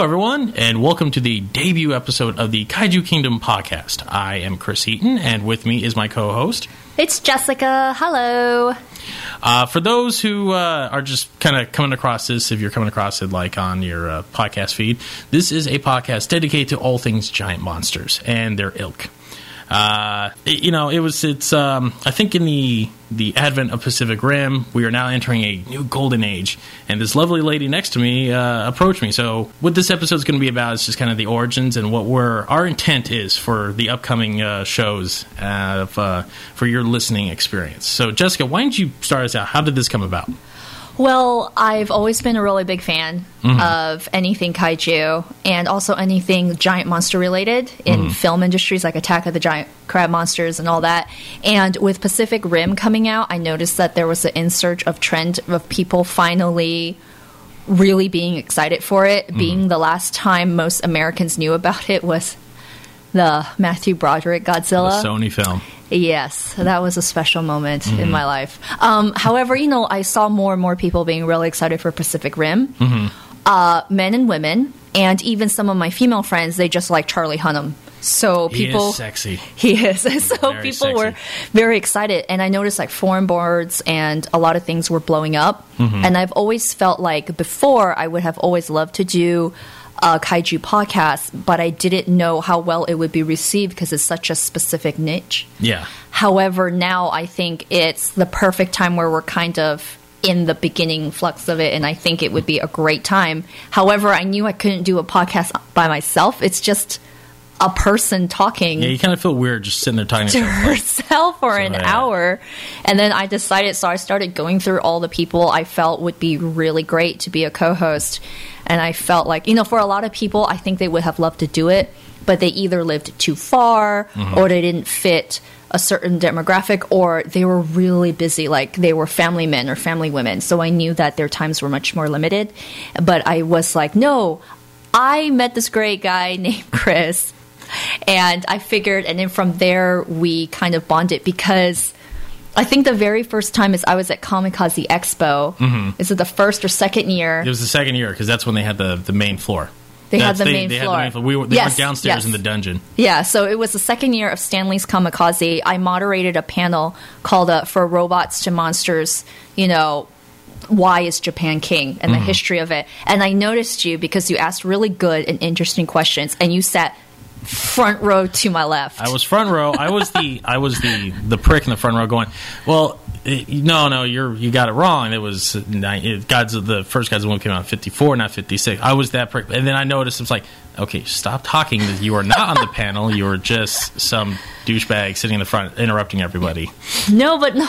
Hello, everyone, and welcome to the debut episode of the Kaiju Kingdom podcast. I am Chris Eaton, and with me is my co host. It's Jessica. Hello. Uh, for those who uh, are just kind of coming across this, if you're coming across it like on your uh, podcast feed, this is a podcast dedicated to all things giant monsters and their ilk. Uh, it- you know, it was. It's. Um, I think in the the advent of Pacific Rim, we are now entering a new golden age. And this lovely lady next to me uh, approached me. So, what this episode is going to be about is just kind of the origins and what we're our intent is for the upcoming uh, shows uh, of, uh, for your listening experience. So, Jessica, why don't you start us out? How did this come about? Well, I've always been a really big fan mm-hmm. of anything kaiju and also anything giant monster related in mm-hmm. film industries like Attack of the Giant Crab Monsters and all that. And with Pacific Rim coming out, I noticed that there was an insurge of trend of people finally really being excited for it. Mm-hmm. Being the last time most Americans knew about it was the Matthew Broderick Godzilla. The Sony film. Yes, that was a special moment in my life. Um, however, you know, I saw more and more people being really excited for Pacific Rim. Uh, men and women, and even some of my female friends, they just like Charlie Hunnam. So people, He is sexy. he is. So Very people sexy. were very excited, and I noticed like foreign boards and a lot of things were blowing up. Mm-hmm. And I've always felt like before I would have always loved to do a kaiju podcast, but I didn't know how well it would be received because it's such a specific niche. Yeah. However, now I think it's the perfect time where we're kind of in the beginning flux of it, and I think it would be a great time. However, I knew I couldn't do a podcast by myself. It's just a person talking Yeah, you kind of feel weird just sitting there talking to to yourself. herself for an yeah. hour. And then I decided, so I started going through all the people I felt would be really great to be a co host. And I felt like, you know, for a lot of people, I think they would have loved to do it, but they either lived too far Mm-hmm. or they didn't fit a certain demographic or they were really busy like they were family men or family women so i knew that their times were much more limited but i was like no i met this great guy named chris and I figured, and then from there we kind of bonded because I think the very first time is I was at Comikaze Expo. Is it the first or second year? It was the second year because that's when they had the, the main floor. They had the main they floor. Had the main floor. We were, they Yes, were downstairs yes. in the dungeon. Yeah, so it was the second year of Stan Lee's Comikaze. I moderated a panel called uh, "For Robots to Monsters." You know, why is Japan king and the Mm-hmm. history of it. And I noticed you because you asked really good and interesting questions, and you sat front row to my left. I was front row. I was the I was the the prick in the front row going, well, eh, no, no, you're you got it wrong. It was it, God's the first God's one came out in fifty four, not fifty six. I was that prick, and then I noticed it's like, okay, stop talking. You are not on the panel. You are just some douchebag sitting in the front interrupting everybody. No, but no,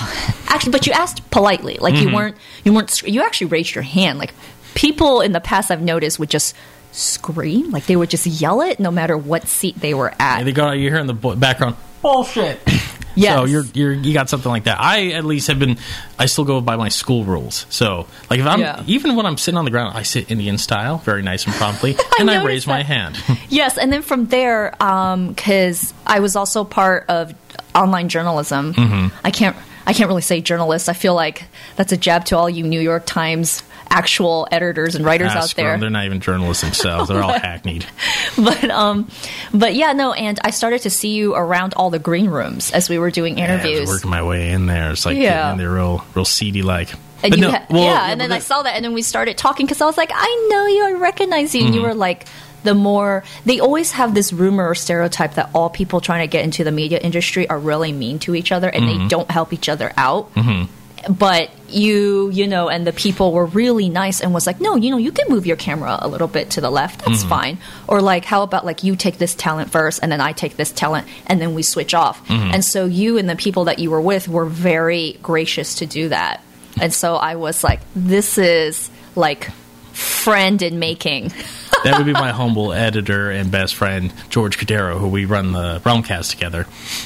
actually, but you asked politely. Like Mm-hmm. you weren't, you weren't. You actually raised your hand. Like people in the past, I've noticed would just scream. Like they would just yell it, no matter what seat they were at. And they go, you hear in the background, bullshit. Yes. So you're you're you got something like that. I at least have been. I still go by my school rules. So like if I'm Yeah. even when I'm sitting on the ground, I sit Indian style, very nice and promptly, and I noticed raise my hand. Yes, and then from there, because I was also part of online journalism. Mm-hmm. I can't. I can't really say journalist. I feel like that's a jab to all you New York Times actual editors and writers Ah, out there. 'em. They're not even journalists themselves. They're all hackneyed. but um, but yeah, no. And I started to see you around all the green rooms as we were doing Yeah, I was interviews. working my way in there. It's like Yeah. there real real seedy like. And But you no, ha- well, yeah, and then I saw that, and then we started talking because I was like, I know you, I recognize you, and Mm-hmm. you were like, the more they always have this rumor or stereotype that all people trying to get into the media industry are really mean to each other and Mm-hmm. they don't help each other out. But you, you know, and the people were really nice and was like, no, you know, you can move your camera a little bit to the left. Mm-hmm. That's fine. Or like, how about like you take this talent first and then I take this talent and then we switch off. Mm-hmm. And so you and the people that you were with were very gracious to do that. And so I was like, this is like friend in making. that would be my humble editor and best friend George Cadero, who we run the Realmcast together.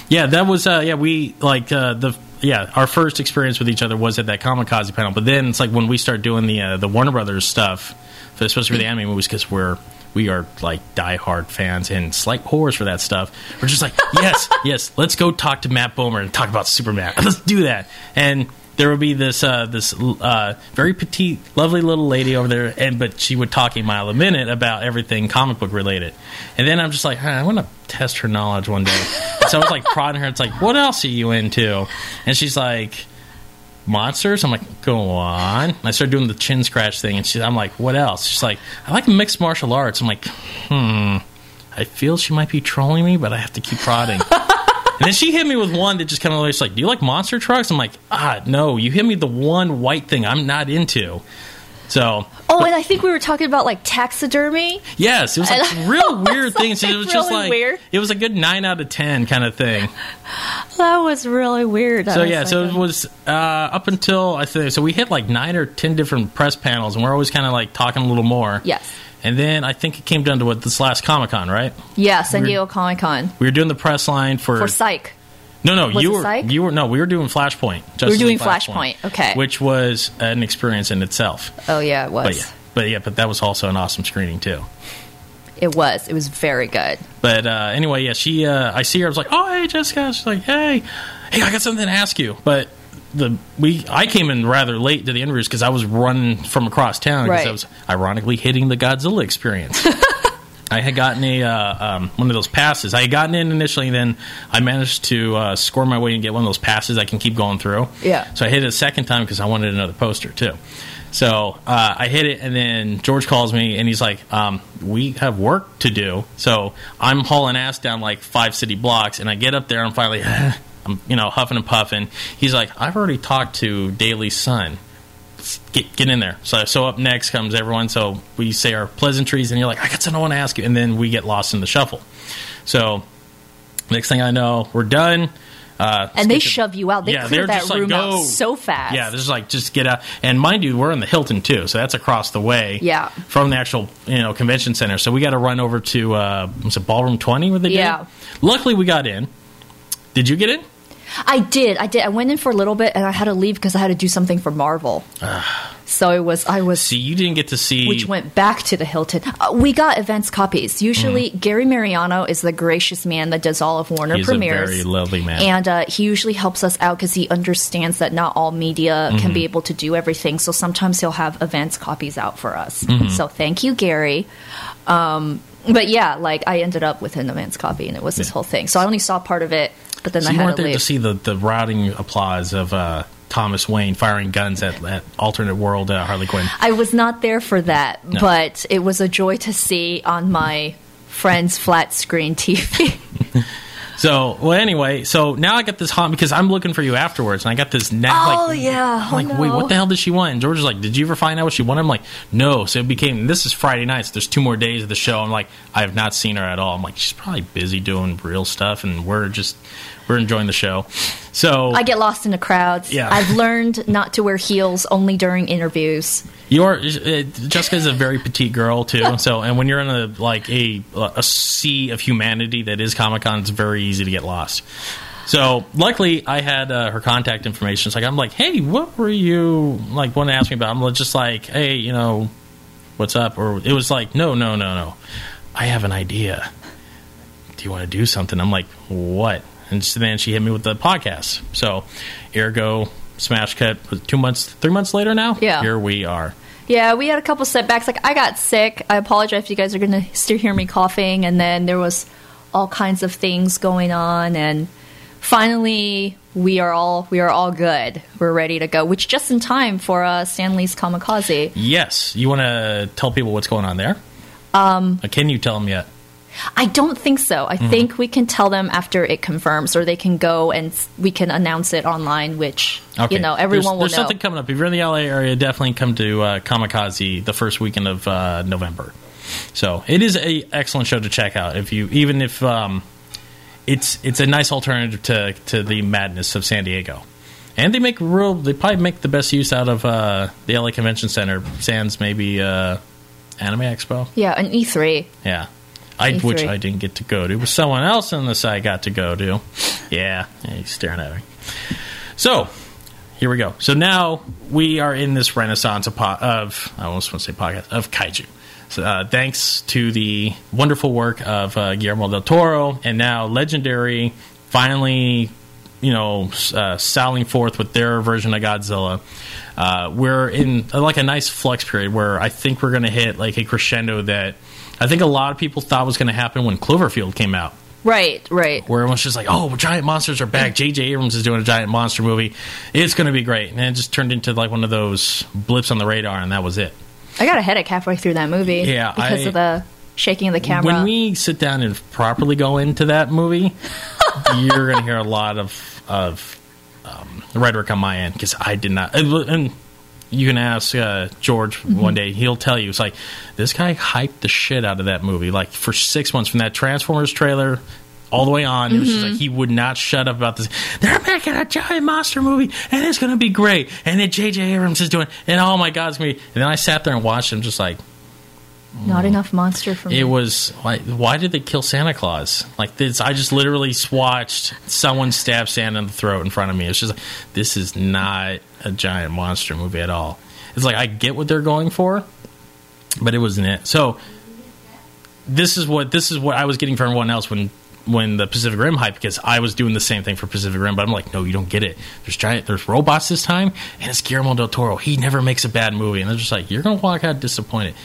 Yeah, that was uh, yeah we like uh, the yeah our first experience with each other was at that Comikaze panel, but then it's like when we start doing the uh, the Warner Brothers stuff, especially for the anime movies, because we're we are like diehard fans and slight whores for that stuff. We're just like, yes, yes, let's go talk to Matt Bomer and talk about Superman. Let's do that. And there would be this uh, this uh, very petite, lovely little lady over there, and but she would talk a mile a minute about everything comic book related. And then I'm just like, I want to test her knowledge one day. so I was like prodding her. It's like, what else are you into? And she's like, monsters. I'm like, go on. And I started doing the chin scratch thing, and she, I'm like, what else? She's like, I like mixed martial arts. I'm like, hmm. I feel she might be trolling me, but I have to keep prodding. and then she hit me with one that just kind of like, do you like monster trucks? I'm like, ah, no. You hit me the one white thing I'm not into. So Oh, and I think we were talking about like taxidermy. yes, it was like real weird things. it was just really like weird. it was a good nine out of ten kind of thing. That was really weird. So yeah, so it was uh, up until I think so we hit like nine or ten different press panels, and we're always kind of like talking a little more. Yes. And then I think it came down to what this last Comic Con, right? Yeah, San We're- Diego Comic Con We were doing the press line for, for Psych. no, no, Was you were Psych? you were no, we were doing Flashpoint. Justice we were doing League Flashpoint, okay. which was an experience in itself. Oh yeah, it was. But yeah, but yeah, but that was also an awesome screening too. It was. It was very good. But uh, anyway, yeah, she. Uh, I see her. I was like, "Oh, hey, Jessica." She's like, "Hey, hey, I got something to ask you." But the we, I came in rather late to the interviews because I was running from across town because Right. I was ironically hitting the Godzilla experience. I had gotten a uh, um, one of those passes. I had gotten in initially, and then I managed to uh, score my way and get one of those passes I can keep going through. Yeah. So I hit it a second time because I wanted another poster too. So uh, I hit it, and then George calls me, and he's like, um, "We have work to do." So I'm hauling ass down like five city blocks, and I get up there, and I'm finally, I'm you know huffing and puffing. He's like, "I've already talked to Daily Sun." Get, get in there. So, so up next comes everyone. So we say our pleasantries, and you're like, I got something I want to ask you, and then we get lost in the shuffle. So next thing I know, we're done. Uh, And they to- shove you out. They Yeah, clear that just like, out so fast. Yeah, this is like just get out. And mind you, we're in the Hilton too, so that's across the way. Yeah. from the actual you know convention center. So we got to run over to uh, was it Ballroom Twenty where they did? Yeah. Luckily, we got in. Did you get in? I did. I did. I went in for a little bit, and I had to leave because I had to do something for Marvel. so it was. I was. See, you didn't get to see. which went back to the Hilton. Uh, we got events copies. Usually, Gary Mariano is the gracious man that does all of Warner Mm-hmm. He's a premieres. very lovely man. And uh, he usually helps us out because he understands that not all media Mm-hmm. can be able to do everything. So sometimes he'll have events copies out for us. Mm-hmm. So thank you, Gary. Um, but yeah, like I ended up with an events copy, and it was this Yeah. whole thing. So I only saw part of it, but then So I you had weren't to there leave. to see the, the routing applause of uh, Thomas Wayne firing guns at, at alternate world uh, Harley Quinn. I was not there for that, No. but it was a joy to see on my friend's flat screen TV. So, well, anyway, so now I got this hot because I'm looking for you afterwards, and I got this neck. Oh, like, yeah. I'm like, Oh, wait, what the hell did she want? And George was like, did you ever find out what she wanted? I'm like, no. So it became this is Friday night. So there's two more days of the show. I'm like, I have not seen her at all. I'm like, she's probably busy doing real stuff, and we're just we're enjoying the show. So I get lost in the crowds. Yeah. I've learned not to wear heels only during interviews. You're uh, Jessica's a very petite girl too. So, and when you're in a like a a sea of humanity that is Comic Con, it's very easy to get lost. So, luckily, I had uh, her contact information. So like I'm like, hey, what were you like? Want to ask me about? I'm just like, hey, you know, what's up? Or it was like, no, no, no, no. I have an idea. Do you want to do something? I'm like, what? And so then she hit me with the podcast. So, ergo, smash cut. Two months, three months later now. Yeah. here we are. Yeah, we had a couple setbacks. Like I got sick. I apologize if you guys are going to still hear me coughing. And then there was all kinds of things going on. And finally, we are all we are all good. We're ready to go. Which just in time for uh, Stan Lee's Comikaze. Yes, you want to tell people what's going on there? Um, can you tell them yet? I don't think so. I think we can tell them after it confirms, or they can go and we can announce it online. Which you know everyone there's, will there's know. something coming up. If you're in the LA area, definitely come to uh, Comikaze the first weekend of uh, November. So it is a excellent show to check out. If you even if um, it's it's a nice alternative to to the madness of San Diego. And they make real. They probably make the best use out of uh, the LA Convention Center. Sans maybe uh, Anime Expo. yeah, an E three. Yeah. I, E3. which I didn't get to go to, It was someone else on the side got to go to. Yeah, yeah, he's staring at me. So, here we go. So now we are in this renaissance of, po- of I almost want to say podcast, of kaiju. So, uh, thanks to the wonderful work of uh, Guillermo del Toro and now legendary, finally, you know, uh, sallying forth with their version of Godzilla. Uh, we're in like a nice flux period where I think we're going to hit like a crescendo that I think a lot of people thought was going to happen when Cloverfield came out. Right, right. Where everyone's just like, "Oh, giant monsters are back." J.J. Abrams is doing a giant monster movie. It's going to be great, and it just turned into like one of those blips on the radar, and that was it. I got a headache halfway through that movie. Yeah, because I- of the shaking of the camera. When we sit down and properly go into that movie, you're going to hear a lot of of um, rhetoric on my end because I did not. And you can ask uh, George Mm-hmm. one day; he'll tell you. It's like this guy hyped the shit out of that movie, like for six months from that Transformers trailer. All the way on, it was just Mm-hmm. like he would not shut up about this. They're making a giant monster movie, and it's going to be great. And then J.J. Abrams is doing, and oh my god, it's going to be. And then I sat there and watched him, just like, Not enough monster for me. it was like, why did they kill Santa Claus? Like this, I just literally watched someone stab Santa in the throat in front of me. It's just like this is not a giant monster movie at all. It's like I get what they're going for, but it wasn't it. So this is what this is what I was getting from everyone else when when the Pacific Rim hype because I was doing the same thing for Pacific Rim, but I'm like, no, you don't get it. There's giant, there's robots this time, and it's Guillermo del Toro. He never makes a bad movie, and they're just like, you're gonna walk out disappointed.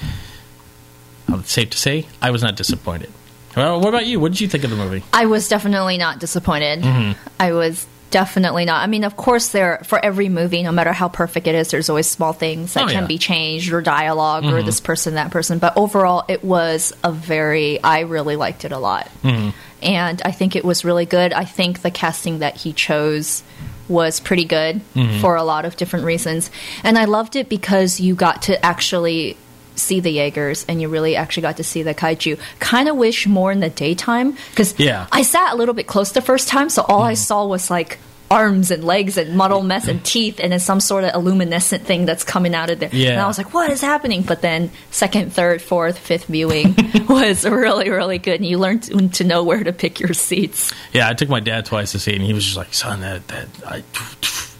Uh, safe to say, I was not disappointed. Well, what about you? What did you think of the movie? I was definitely not disappointed. Mm-hmm. I was definitely not. I mean, of course, there for every movie, no matter how perfect it is, there's always small things that Oh, can yeah. Mm-hmm. be changed or dialog or this person, that person. But overall, it was a very. I really liked it a lot, Mm-hmm. and I think it was really good. I think the casting that he chose was pretty good Mm-hmm. for a lot of different reasons, and I loved it because you got to actually see the Jaegers and you really actually got to see the kaiju. Kind of wish more in the daytime because Yeah. I sat a little bit close the first time, so all I mm. saw was like arms and legs and muddle mess and teeth and then some sort of illuminescent thing that's coming out of there. Yeah. And I was like, what is happening? But then second, third, fourth, fifth viewing was really, really good. And you learned to, to know where to pick your seats. Yeah, I took my dad twice to see it, and he was just like, "Son, that that I,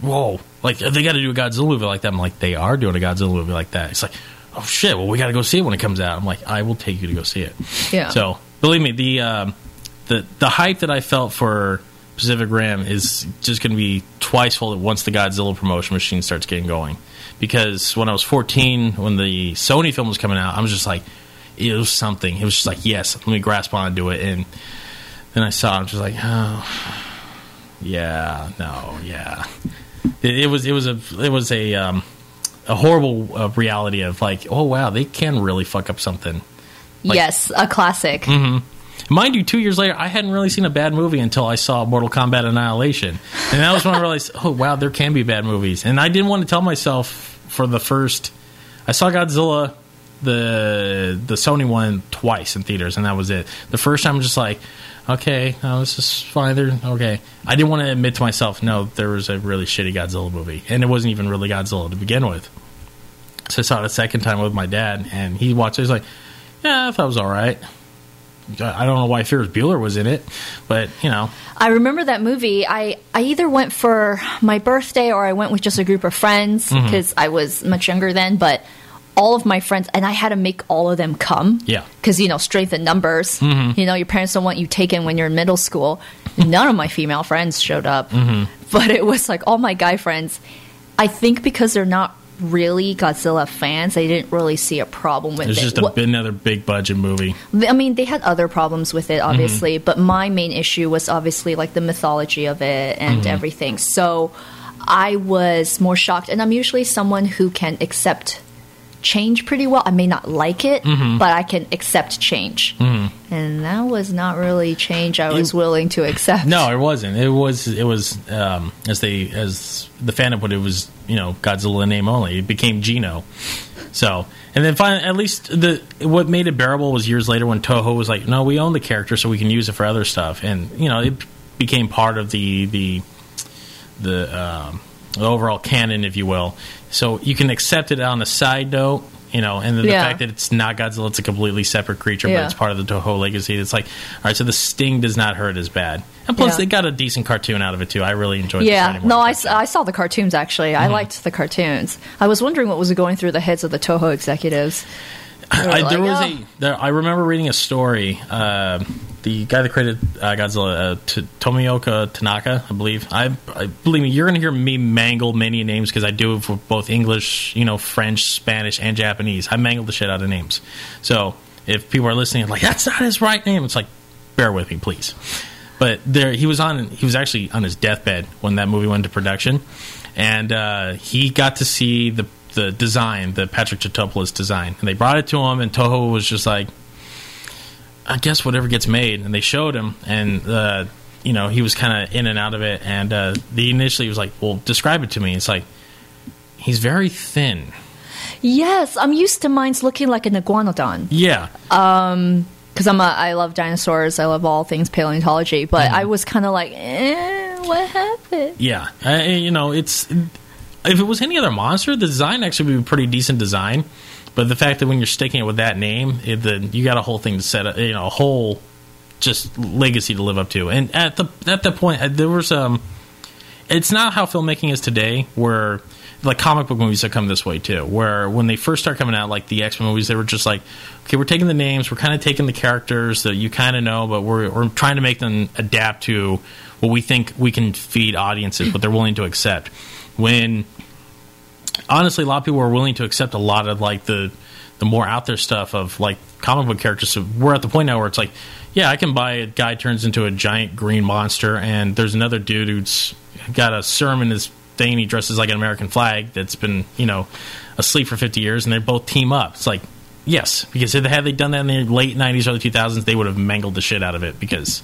whoa, like they got to do a Godzilla movie like that." I'm like, "They are doing a Godzilla movie like that." It's like, "Oh shit, well we got to go see it when it comes out." I'm like, "I will take you to go see it." Yeah. So believe me, the um, the the hype that I felt for Pacific Rim is just going to be twice fold once the Godzilla promotion machine starts getting going. Because when I was 14, when the Sony film was coming out, I was just like, it was something. It was just like, yes, let me grasp onto it. And then I saw, it, I'm just like, oh, yeah, no, yeah. It, it was, it was a, it was a, um, a horrible uh, reality of like, oh wow, they can really fuck up something. Like- yes, a classic. Mind you, two years later, I hadn't really seen a bad movie until I saw Mortal Kombat Annihilation, and that was when I realized, oh wow, there can be bad movies. And I didn't want to tell myself for the first. I saw Godzilla, the the Sony one, twice in theaters, and that was it. The first time, I'm just like, okay, no, this is fine. There, okay. I didn't want to admit to myself, no, there was a really shitty Godzilla movie, and it wasn't even really Godzilla to begin with. So I saw it a second time with my dad, and he watched it. He's like, yeah, I thought it was all right. I don't know why Ferris Bueller was in it, but you know, I remember that movie. I, I either went for my birthday or I went with just a group of friends Mm-hmm. because I was much younger then. But all of my friends, and I had to make all of them come. Yeah. Because, you know, strength in numbers. Mm-hmm. You know, your parents don't want you taken when you're in middle school. None of my female friends showed up. Mm-hmm. But it was like all my guy friends. I think because they're not really Godzilla fans, they didn't really see a problem with it was it. just a, What- another big budget movie. I mean, they had other problems with it, obviously, Mm-hmm. but my main issue was obviously like the mythology of it and Mm-hmm. everything. So I was more shocked, and I'm usually someone who can accept change pretty well. I may not like it, Mm-hmm. but I can accept change. And that was not really change I was You- willing to accept. No, it wasn't. It was. It was um, as they as the fandom put it, it was you know Godzilla name only. It became GINO. So and then finally, at least the what made it bearable was years later when Toho was like, no, we own the character, so we can use it for other stuff, and you know it became part of the the the, um, the overall canon, if you will. So you can accept it on a side note, you know, and then the Yeah. fact that it's not Godzilla, it's a completely separate creature, but it's part of the Toho legacy. It's like, all right, so the sting does not hurt as bad, and plus Yeah. they got a decent cartoon out of it too. I really enjoyed. Yeah, the no, I, Morning s- cartoon. I saw the cartoons actually. Mm-hmm. I liked the cartoons. I was wondering what was going through the heads of the Toho executives. I, there was "Oh." a. There, I remember reading a story. Uh, the guy that created uh, Godzilla, uh, T- Tomioka Tanaka, I believe. I, I believe me, you're going to hear me mangle many names because I do it for both English, you know, French, Spanish, and Japanese. I mangle the shit out of names. So if people are listening, like that's not his right name, it's like, bear with me, please. But there, he was on. He was actually on his deathbed when that movie went into production, and uh, he got to see the the design, the Patrick Tatopoulos design, and they brought it to him, and Toho was just like, I guess whatever gets made, and they showed him, and uh, you know he was kind of in and out of it, and uh, the initially was like, well, describe it to me. It's like he's very thin. Yes, I'm used to mine's looking like an iguanodon. Yeah, because I'm a I love dinosaurs. I love all things paleontology. But Mm-hmm. I was kind of like, eh, what happened? yeah. Uh, you know, it's if it was any other monster, the design actually would be a pretty decent design. But the fact that when you're sticking it with that name, it, the, you got a whole thing to set up, you know, a whole just legacy to live up to. And at the at that point, uh, there was um, it's not how filmmaking is today, where like comic book movies have come this way too. Where when they first start coming out, like the X Men movies, they were just like, okay, we're taking the names, we're kind of taking the characters that you kind of know, but we're we're trying to make them adapt to what we think we can feed audiences, what they're willing to accept. When honestly, a lot of people are willing to accept a lot of like the the more out there stuff of like comic book characters. So we're at the point now where it's like, yeah, I can buy a guy turns into a giant green monster, and there's another dude who's got a serum in his thing. He dresses like an American flag that's been you know asleep for 50 years, and they both team up. It's like. Yes, because if they had they done that in the late '90s, early 2000s, they would have mangled the shit out of it. Because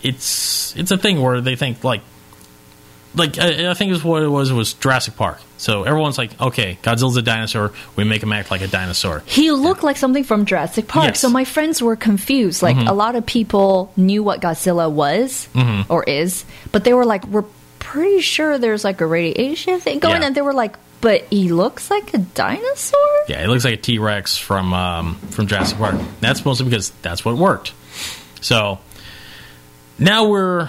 it's it's a thing where they think like like I, I think is what it was was Jurassic Park. So everyone's like, okay, Godzilla's a dinosaur. We make him act like a dinosaur. He looked like something from Jurassic Park. Yes. So my friends were confused. Like a lot of people knew what Godzilla was Mm-hmm. or is, but they were like, we're pretty sure there's like a radiation thing going, Yeah. and they were like, but he looks like a dinosaur. Yeah, he looks like a T Rex from um, from Jurassic Park. That's mostly because that's what worked. So now we're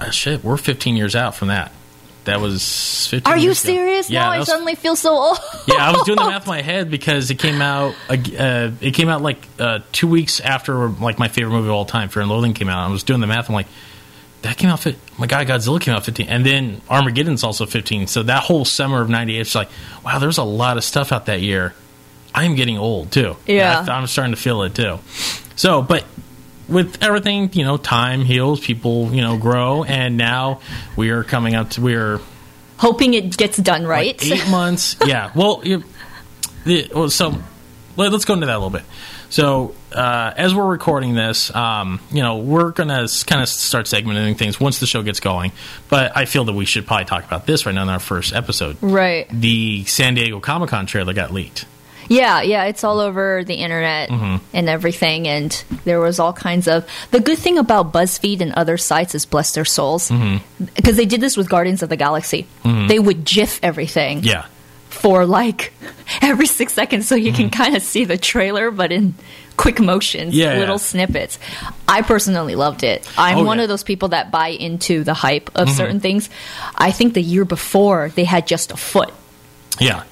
uh, shit. We're 15 years out from that. That was 15 Are you ago. serious? Yeah, now I was- suddenly feel so old. yeah, I was doing the math in my head because it came out. Uh, it came out like uh, two weeks after like my favorite movie of all time, Fear and Loathing, came out. I was doing the math. I'm like, that came out. Fi- my God, Godzilla came out 15, and then Armageddon's also 15. So that whole summer of '98, it's like, wow, there's a lot of stuff out that year. I'm getting old too. Yeah. I, I'm starting to feel it too. So, but with everything, you know, time heals. People, you know, grow, and now we are coming up to we're Hoping it gets done right. like eight months. Yeah. Well, you, the, well, so let, us go into that a little bit. So uh, as we're recording this, um, you know, we're gonna kind of start segmenting things once the show gets going. But I feel that we should probably talk about this right now in our first episode. right. The San Diego Comic Con trailer got leaked. Yeah, yeah, it's all over the internet Mm-hmm. and everything, and there was all kinds of. The good thing about BuzzFeed and other sites is bless their souls, because Mm-hmm. they did this with Guardians of the Galaxy. They would GIF everything Yeah. for like every six seconds, so you can kind of see the trailer, but in quick motions, Mm-hmm. Yeah, little yeah. snippets. I personally loved it. I'm Oh, one yeah. of those people that buy into the hype of certain things. I think the year before they had just a foot. Yeah.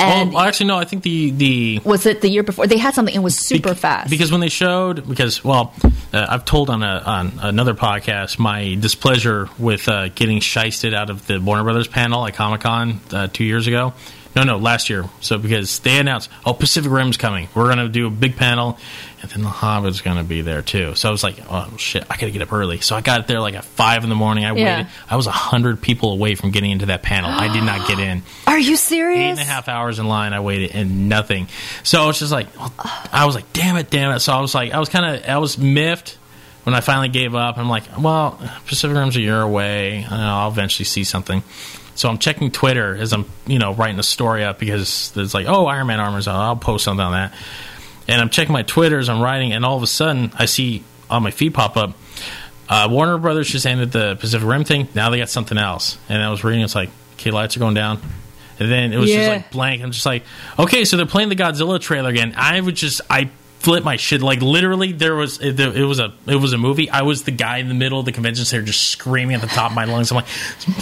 And well, actually, no. I think the the was it the year before? They had something. It was super fast. Because when they showed, because well, uh, I've told on a on another podcast my displeasure with uh, getting shisted out of the Warner Brothers panel at Comic Con uh, two years ago. No, no, last year. So because they announced, oh, Pacific Rim's coming. We're going to do a big panel, and then The Hobbit's going to be there too. So I was like, oh shit, I got to get up early. So I got there like at five in the morning. I Yeah. waited. I was a hundred people away from getting into that panel. I did not get in Are you serious? and a half hours in line. I waited and nothing. So it's just like I was like, damn it, damn it. So I was like, I was kind of, I was miffed when I finally gave up. I'm like, well, Pacific Rim's a year away. Uh, I'll eventually see something. So I'm checking Twitter as I'm, you know, writing a story up because there's like, oh, Iron Man armor's out. I'll post something on that. And I'm checking my Twitter as I'm writing, and all of a sudden I see on my feed pop up. Uh, Warner Brothers just ended the Pacific Rim thing. Now they got something else. And I was reading, it's like, okay, lights are going down. And then it was just like blank. I'm just like, okay, so they're playing the Godzilla trailer again. I would just, I flipped my shit. Like literally, there was it, it was a it was a movie. I was the guy in the middle of the convention center, just screaming at the top of my lungs. I'm like,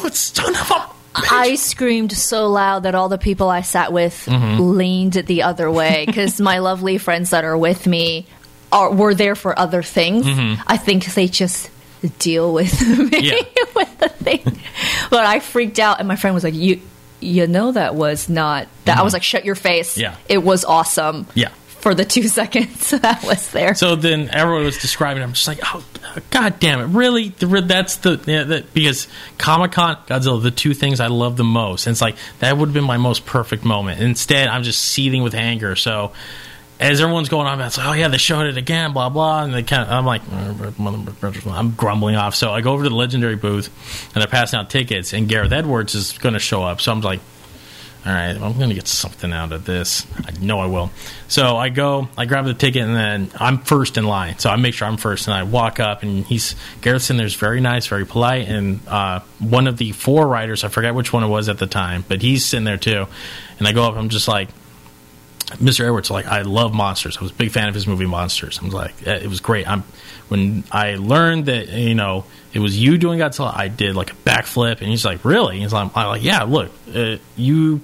what son of a. I screamed so loud that all the people I sat with Mm-hmm. leaned the other way because my lovely friends that are with me are were there for other things. I think they just deal with me Mm-hmm. Yeah. with the thing. But I freaked out, and my friend was like, "You, you know, that was not that." I was like, "Shut your face!" Mm-hmm. Yeah. it was awesome. Yeah. For the two seconds that was there. So then everyone was describing. it. I'm just like, oh, god damn it, really? That's the, yeah, that because Comic Con, Godzilla, the two things I love the most. And it's like that would have been my most perfect moment. Instead, I'm just seething with anger. So as everyone's going on, it's like, oh yeah, they showed it again, blah blah, and they kind of, I'm like, I'm grumbling off. So I go over to the legendary booth, and they're passing out tickets, and Gareth Edwards is going to show up. So I'm like, all right, I'm going to get something out of this. I know I will. So I go, I grab the ticket, and then I'm first in line. So I make sure I'm first, and I walk up, and he's Gareth's in there's very nice, very polite, and uh, one of the four writers, I forget which one it was at the time, but he's sitting there too. And I go up, I'm just like, Mr. Edwards, like I love monsters. I was a big fan of his movie Monsters. I was like, it was great. I'm when I learned that you know it was you doing Godzilla, I did like a backflip, and he's like, really? He's like, I'm like, yeah. Look, uh, you,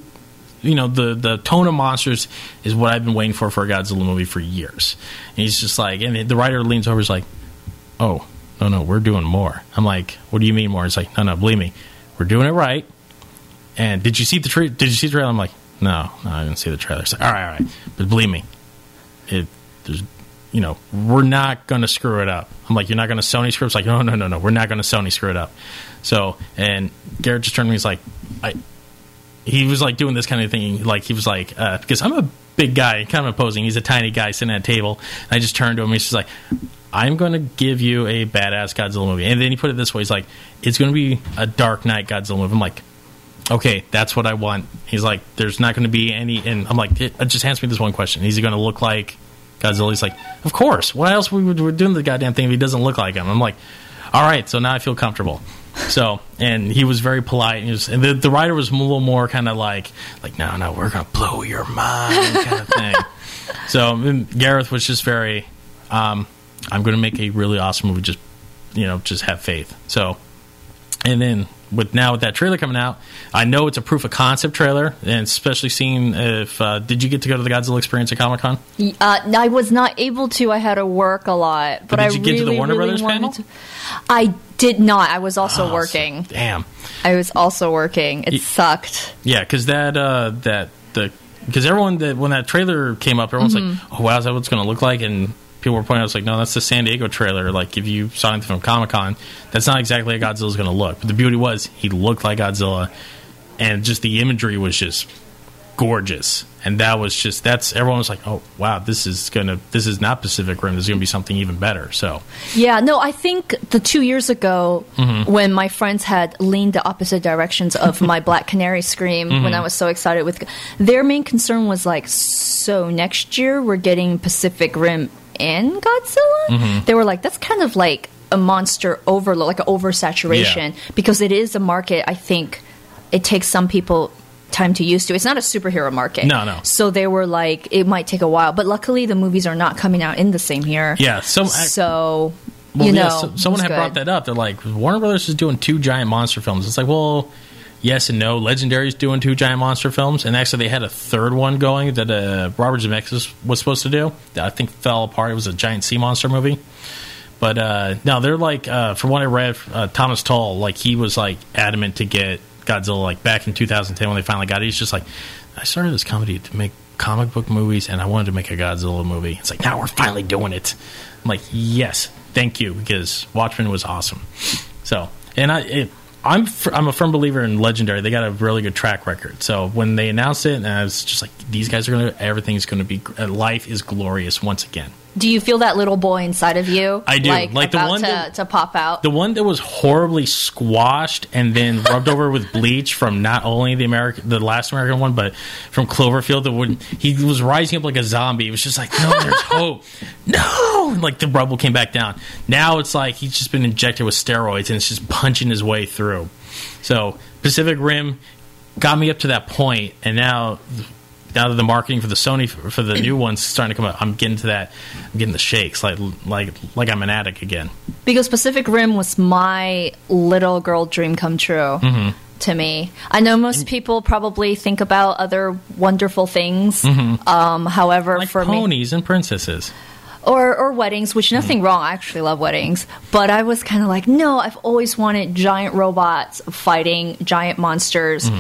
you know, the the tone of monsters is what I've been waiting for for a Godzilla movie for years. And he's just like, and the writer leans over, is like, oh no no, we're doing more. I'm like, what do you mean more? It's like, no no, believe me, we're doing it right. And did you see the tra- Did you see the trailer? I'm like, no, no, I didn't see the trailer. It's all right, all right, but believe me, it there's, you know, we're not going to screw it up. I'm like, you're not going to Sony screw. It's like, no, no, no, no, we're not going to Sony screw it up. So, and Gareth just turned to me. He's like, I. He was like doing this kind of thing. Like he was like, uh, because I'm a big guy, kind of imposing. He's a tiny guy sitting at a table. And I just turned to him. He's just like, I'm going to give you a badass Godzilla movie. And then he put it this way: He's like, it's going to be a Dark Knight Godzilla movie. I'm like, okay, that's what I want. He's like, there's not going to be any, and I'm like, it, it just answer me this one question: Is he going to look like Godzilla? He's like, of course. Why else we would we're doing the goddamn thing if he doesn't look like him? I'm like, all right, so now I feel comfortable. So, and he was very polite, and, was, and the, the writer was a little more kind of like, like, no, no, we're going to blow your mind, kind of thing. so Gareth was just very, um, I'm going to make a really awesome movie. Just, you know, just have faith. So, and then with now with that trailer coming out, I know it's a proof of concept trailer, and especially seeing if uh, did you get to go to the Godzilla experience at Comic Con? Uh, I was not able to. I had to work a lot, but, But did I you get really, to the Warner really Brothers wanted panel? to. I did not. I was also Oh, working. Damn. I was also working. It Ye- sucked. Yeah, because that uh, that the because everyone that when that trailer came up, everyone's like, "Oh wow, is that what it's going to look like?" And people were pointing out, "It's like, no, that's the San Diego trailer. Like, if you saw anything from Comic Con, that's not exactly how Godzilla's going to look." But the beauty was, he looked like Godzilla, and just the imagery was just gorgeous. And that was just that's everyone was like, "Oh wow, this is gonna this is not Pacific Rim. This is gonna be something even better." So Yeah, no, I think the two years ago Mm-hmm. when my friends had leaned the opposite directions of my Black Canary scream Mm-hmm. when I was so excited with their main concern was like, so next year we're getting Pacific Rim and Godzilla? Mm-hmm. They were like, that's kind of like a monster overload, like an oversaturation Yeah. because it is a market I think it takes some people time to used to. It's not a superhero market. No, no. So they were like, it might take a while, but luckily the movies are not coming out in the same year. yeah, some So Well, you know, yeah, so, someone had was brought that up. They're like, Warner Brothers is doing two giant monster films. It's like, well, yes and no. Legendary's doing two giant monster films, and actually they had a third one going that uh, Robert Zemeckis was supposed to do. That I think fell apart. It was a giant sea monster movie. But uh, they're like, uh, from what I read, uh, Thomas Tull, like he was like adamant to get Godzilla. Like back in 2010 when they finally got it, he's just like, I started this comedy to make comic book movies, and I wanted to make a Godzilla movie. It's like now we're finally doing it. I'm like, yes, thank you, because Watchmen was awesome. So, and I, it, I'm fr- I'm a firm believer in Legendary. They got a really good track record. So when they announced it, and I was just like, these guys are gonna, everything's gonna be, uh, life is glorious once again. Do you feel that little boy inside of you? I do. Like, Like the about one to, that- to pop out. The one that was horribly squashed and then rubbed over with bleach from not only the American, the last American one, but from Cloverfield. That would he was rising up like a zombie. It was just like, no, there's hope. No, And, like the rubble came back down. Now it's like he's just been injected with steroids and it's just punching his way through. So Pacific Rim got me up to that point, and now. Now that the marketing for the Sony for the new one's starting to come out, I'm getting to that. I'm getting the shakes, like like like I'm an addict again. because Pacific Rim was my little girl dream come true Mm-hmm. to me. I know most people probably think about other wonderful things. Um, however, Mm-hmm. like for me, ponies and princesses. or or weddings, which nothing wrong. I actually love weddings, but I was kind of like, no, I've always wanted giant robots fighting giant monsters.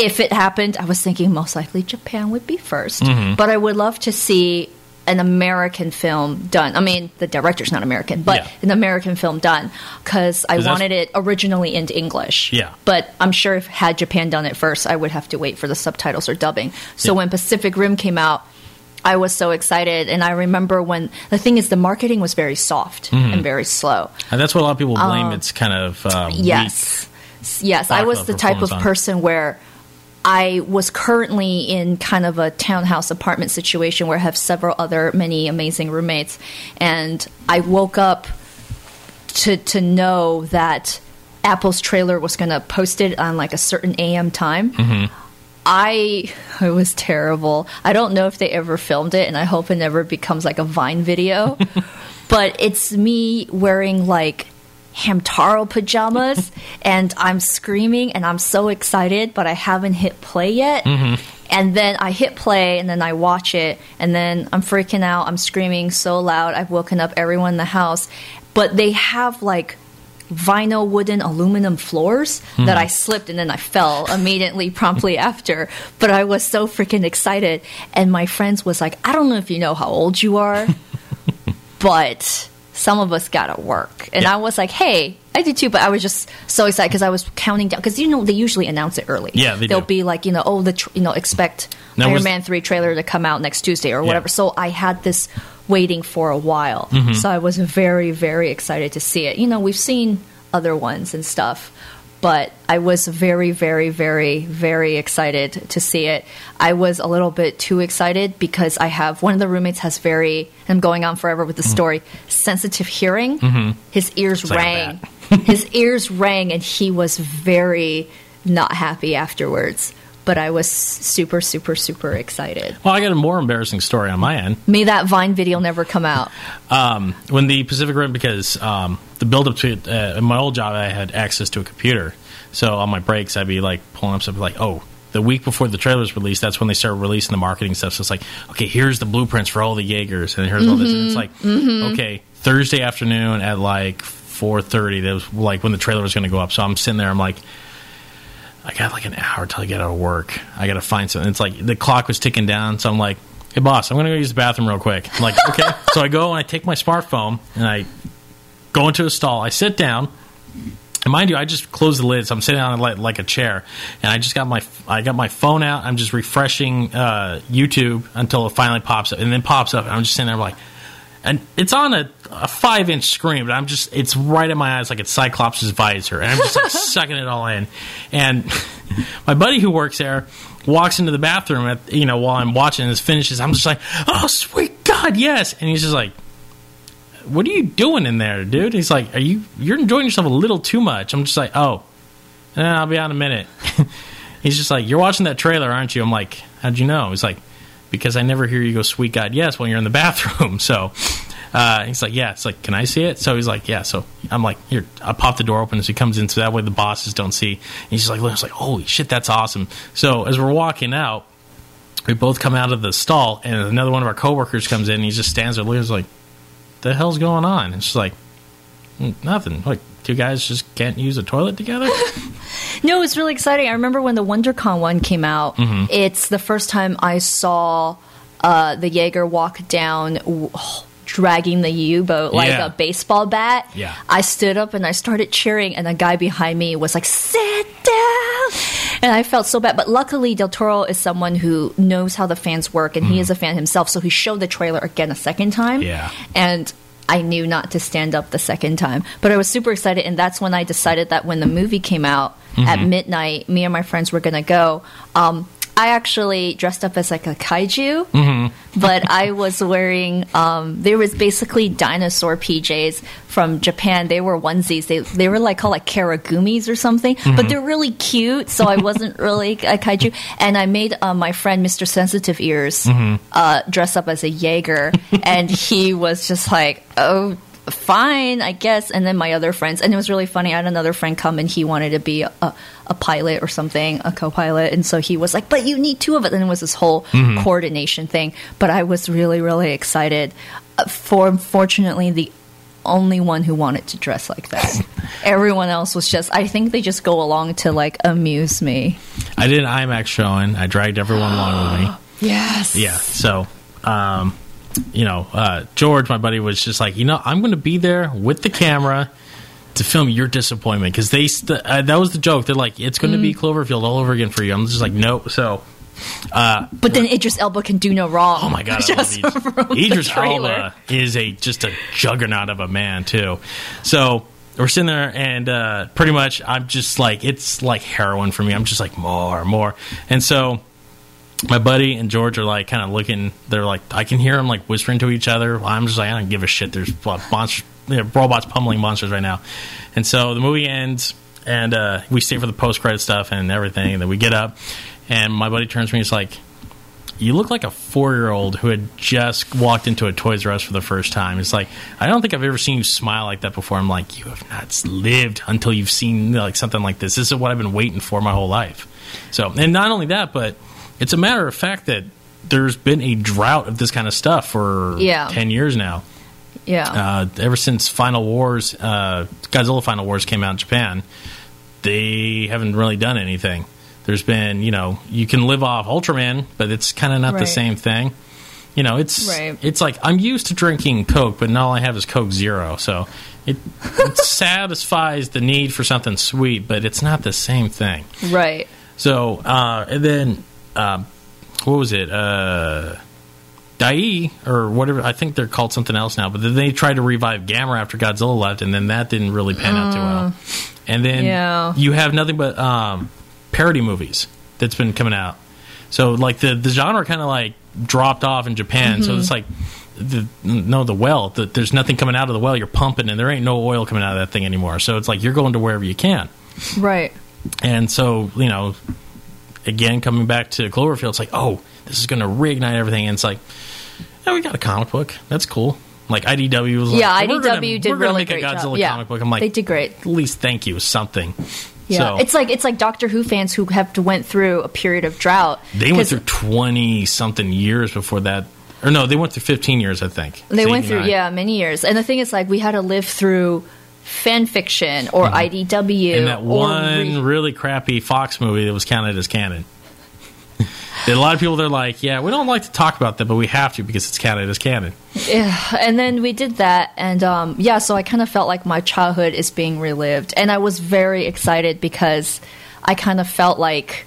If it happened, I was thinking most likely Japan would be 1st but I would love to see an American film done. I mean, the director's not American, but Yeah. an American film done because I wanted it originally in English. Yeah. But I'm sure if had Japan done it first, I would have to wait for the subtitles or dubbing. So Yeah. when Pacific Rim came out, I was so excited, and I remember when the thing is the marketing was very soft Mm-hmm. and very slow. And that's what a lot of people blame. it's kind of um, Yes, yes, I was the type of on. person where. I was currently in kind of a townhouse apartment situation where I have several other many amazing roommates, and I woke up to to know that Apple's trailer was going to post it on like a certain AM time. Mm-hmm. I it was terrible. I don't know if they ever filmed it, and I hope it never becomes like a Vine video. but it's me wearing like Hamtaro pajamas, and I'm screaming, and I'm so excited, but I haven't hit play yet. Mm-hmm. And then I hit play, and then I watch it, and then I'm freaking out. I'm screaming so loud. I've woken up everyone in the house. But they have like vinyl, wooden, aluminum floors mm-hmm. that I slipped and then I fell immediately, promptly after. But I was so freaking excited. And my friends was like, I don't know if you know how old you are, but some of us gotta work. And Yeah. I was like, hey, I did too, but I was just so excited because I was counting down. Because you know they usually announce it early. Yeah, they They'll do. be like, you know, oh, the you know expect Now, Iron Man three trailer to come out next Tuesday or whatever. Yeah. So I had this waiting for a while. Mm-hmm. So I was very, very excited to see it. You know, we've seen other ones and stuff, but I was very, very, very, very excited to see it. I was a little bit too excited because I have one of the roommates has very, I'm going on forever with the story, sensitive hearing. His ears Mm-hmm. like rang. His ears rang, and he was very not happy afterwards. But I was super, super, super excited. Well, I got a more embarrassing story on my end. May that Vine video never come out. Um, when the Pacific Rim, because um, the build up to it, uh, in my old job, I had access to a computer. So on my breaks, I'd be like pulling up stuff like, oh, the week before the trailer's was released, that's when they started releasing the marketing stuff. So it's like, okay, here's the blueprints for all the Jaegers, and here's all this. And it's like, okay, Thursday afternoon at like 4.30, that was like when the trailer was going to go up. So I'm sitting there, I'm like, I got like an hour till I get out of work. I got to find something. It's like the clock was ticking down, so I'm like, "Hey, boss, I'm to go use the bathroom real quick." I'm like, "Okay." so I go and I take my smartphone and I go into a stall. I sit down, and mind you, I just closed the lid, so I'm sitting on like, like a chair, and I just got my I got my phone out. I'm just refreshing uh, YouTube until it finally pops up, and then pops up, and I'm just sitting there like. And it's on a, a five inch screen, but I'm just, it's right in my eyes like it's Cyclops' visor. And I'm just like sucking it all in. And my buddy who works there walks into the bathroom at, you know, while I'm watching this finishes. I'm just like, oh, sweet God, yes. And he's just like, what are you doing in there, dude? He's like, are you, you're enjoying yourself a little too much. I'm just like, oh, eh, I'll be out in a minute. he's just like, you're watching that trailer, aren't you? I'm like, how'd you know? He's like, because I never hear you go, sweet God, yes, when you're in the bathroom. So uh, he's like, yeah. It's like, can I see it? So he's like, yeah. So I'm like, here, I pop the door open as he comes in, so that way the bosses don't see. And he's like, he's like, holy shit, that's awesome. So as we're walking out, we both come out of the stall, and another one of our coworkers comes in, and he just stands there, looking like, the hell's going on? And she's like, "Mm, nothing. Like, two guys just can't use a toilet together? No, it's really exciting. I remember when the WonderCon one came out. Mm-hmm. It's the first time I saw uh, the Jaeger walk down. w- Dragging the U boat like Yeah. a baseball bat. Yeah. I stood up and I started cheering, and a guy behind me was like, "Sit down!" And I felt so bad. But luckily, Del Toro is someone who knows how the fans work, and he is a fan himself. So he showed the trailer again a second time. Mm-hmm. Yeah. And I knew not to stand up the second time. But I was super excited, and that's when I decided that when the movie came out at midnight, me and my friends were gonna go. Um, I actually dressed up as like a kaiju, but I was wearing. Um, there was basically dinosaur PJs from Japan. They were onesies. They they were like called like kigurumis or something, but they're really cute. So I wasn't really a kaiju, and I made uh, my friend Mr. Sensitive Ears uh, dress up as a Jaeger, and he was just like, "Oh, fine, I guess. And then my other friends, and it was really funny. I had another friend come and he wanted to be a, a pilot or something, a co pilot. And so he was like, but you need two of it. And it was this whole Mm-hmm. coordination thing. But I was really, really excited. Uh, For fortunately, the only one who wanted to dress like that. Everyone else was just, I think they just go along to like amuse me. I did an IMAX showing. I dragged everyone along with me. Yes. Yeah. So, um, you know, uh, George, my buddy, was just like, you know, I'm going to be there with the camera to film your disappointment because they st- uh, that was the joke. They're like, it's going to be Cloverfield all over again for you. I'm just like, nope. So, But then Idris Elba can do no wrong. oh my god, Just Idris. Idris. Elba is a just a juggernaut of a man too. So. We're sitting there, and uh, pretty much, I'm just like it's like heroin for me. I'm just like more, more, and so my buddy and George are like kind of looking. They're like, I can hear them like whispering to each other. I'm just like, I don't give a shit. There's monsters, you know, robots pummeling monsters right now. And so the movie ends, and uh, we stay for the post credit stuff and everything. And then we get up, and my buddy turns to me. He's like, "You look like a four year old who had just walked into a Toys R Us for the first time." It's like I don't think I've ever seen you smile like that before. I'm like, you have not lived until you've seen like something like this. This is what I've been waiting for my whole life. So, and not only that, but it's a matter of fact that there's been a drought of this kind of stuff for Yeah. 10 years now. Yeah. Uh, ever since Final Wars, uh, Godzilla Final Wars came out in Japan, they haven't really done anything. There's been, you know, you can live off Ultraman, but it's kind of not the same thing. You know, it's Right. it's like I'm used to drinking Coke, but now all I have is Coke Zero. So it, it satisfies the need for something sweet, but it's not the same thing. right. So, uh, and then, um, what was it? Uh, Dai, or whatever, I think they're called something else now, but then they tried to revive Gamera after Godzilla left, and then that didn't really pan out too well. And then Yeah. you have nothing but um, parody movies that's been coming out. So, like, the, the genre kind of like dropped off in Japan. So it's like, the, no, the well, the, there's nothing coming out of the well. You're pumping, and there ain't no oil coming out of that thing anymore. So it's like you're going to wherever you can. Right. And so, you know, again, coming back to Cloverfield, it's like, oh, this is going to reignite everything. And it's like, yeah, we got a comic book. That's cool. Like IDW was like, Yeah, "Hey, we're IDW gonna- did we're really make a Godzilla job. Yeah, comic book. I'm like, they did great. At least thank you, something. Yeah, So it's like it's like Doctor Who fans who have to went through a period of drought. they went through twenty something years before that, or no, they went through fifteen years, I think. They went through yeah many years, and the thing is like we had to live through fan fiction or IDW Mm-hmm. and that or one re- really crappy Fox movie that was counted as canon. A lot of people that are like, yeah, we don't like to talk about that, but we have to because it's counted as canon. Yeah, and then we did that, and um, yeah, so I kind of felt like my childhood is being relived, and I was very excited because I kind of felt like,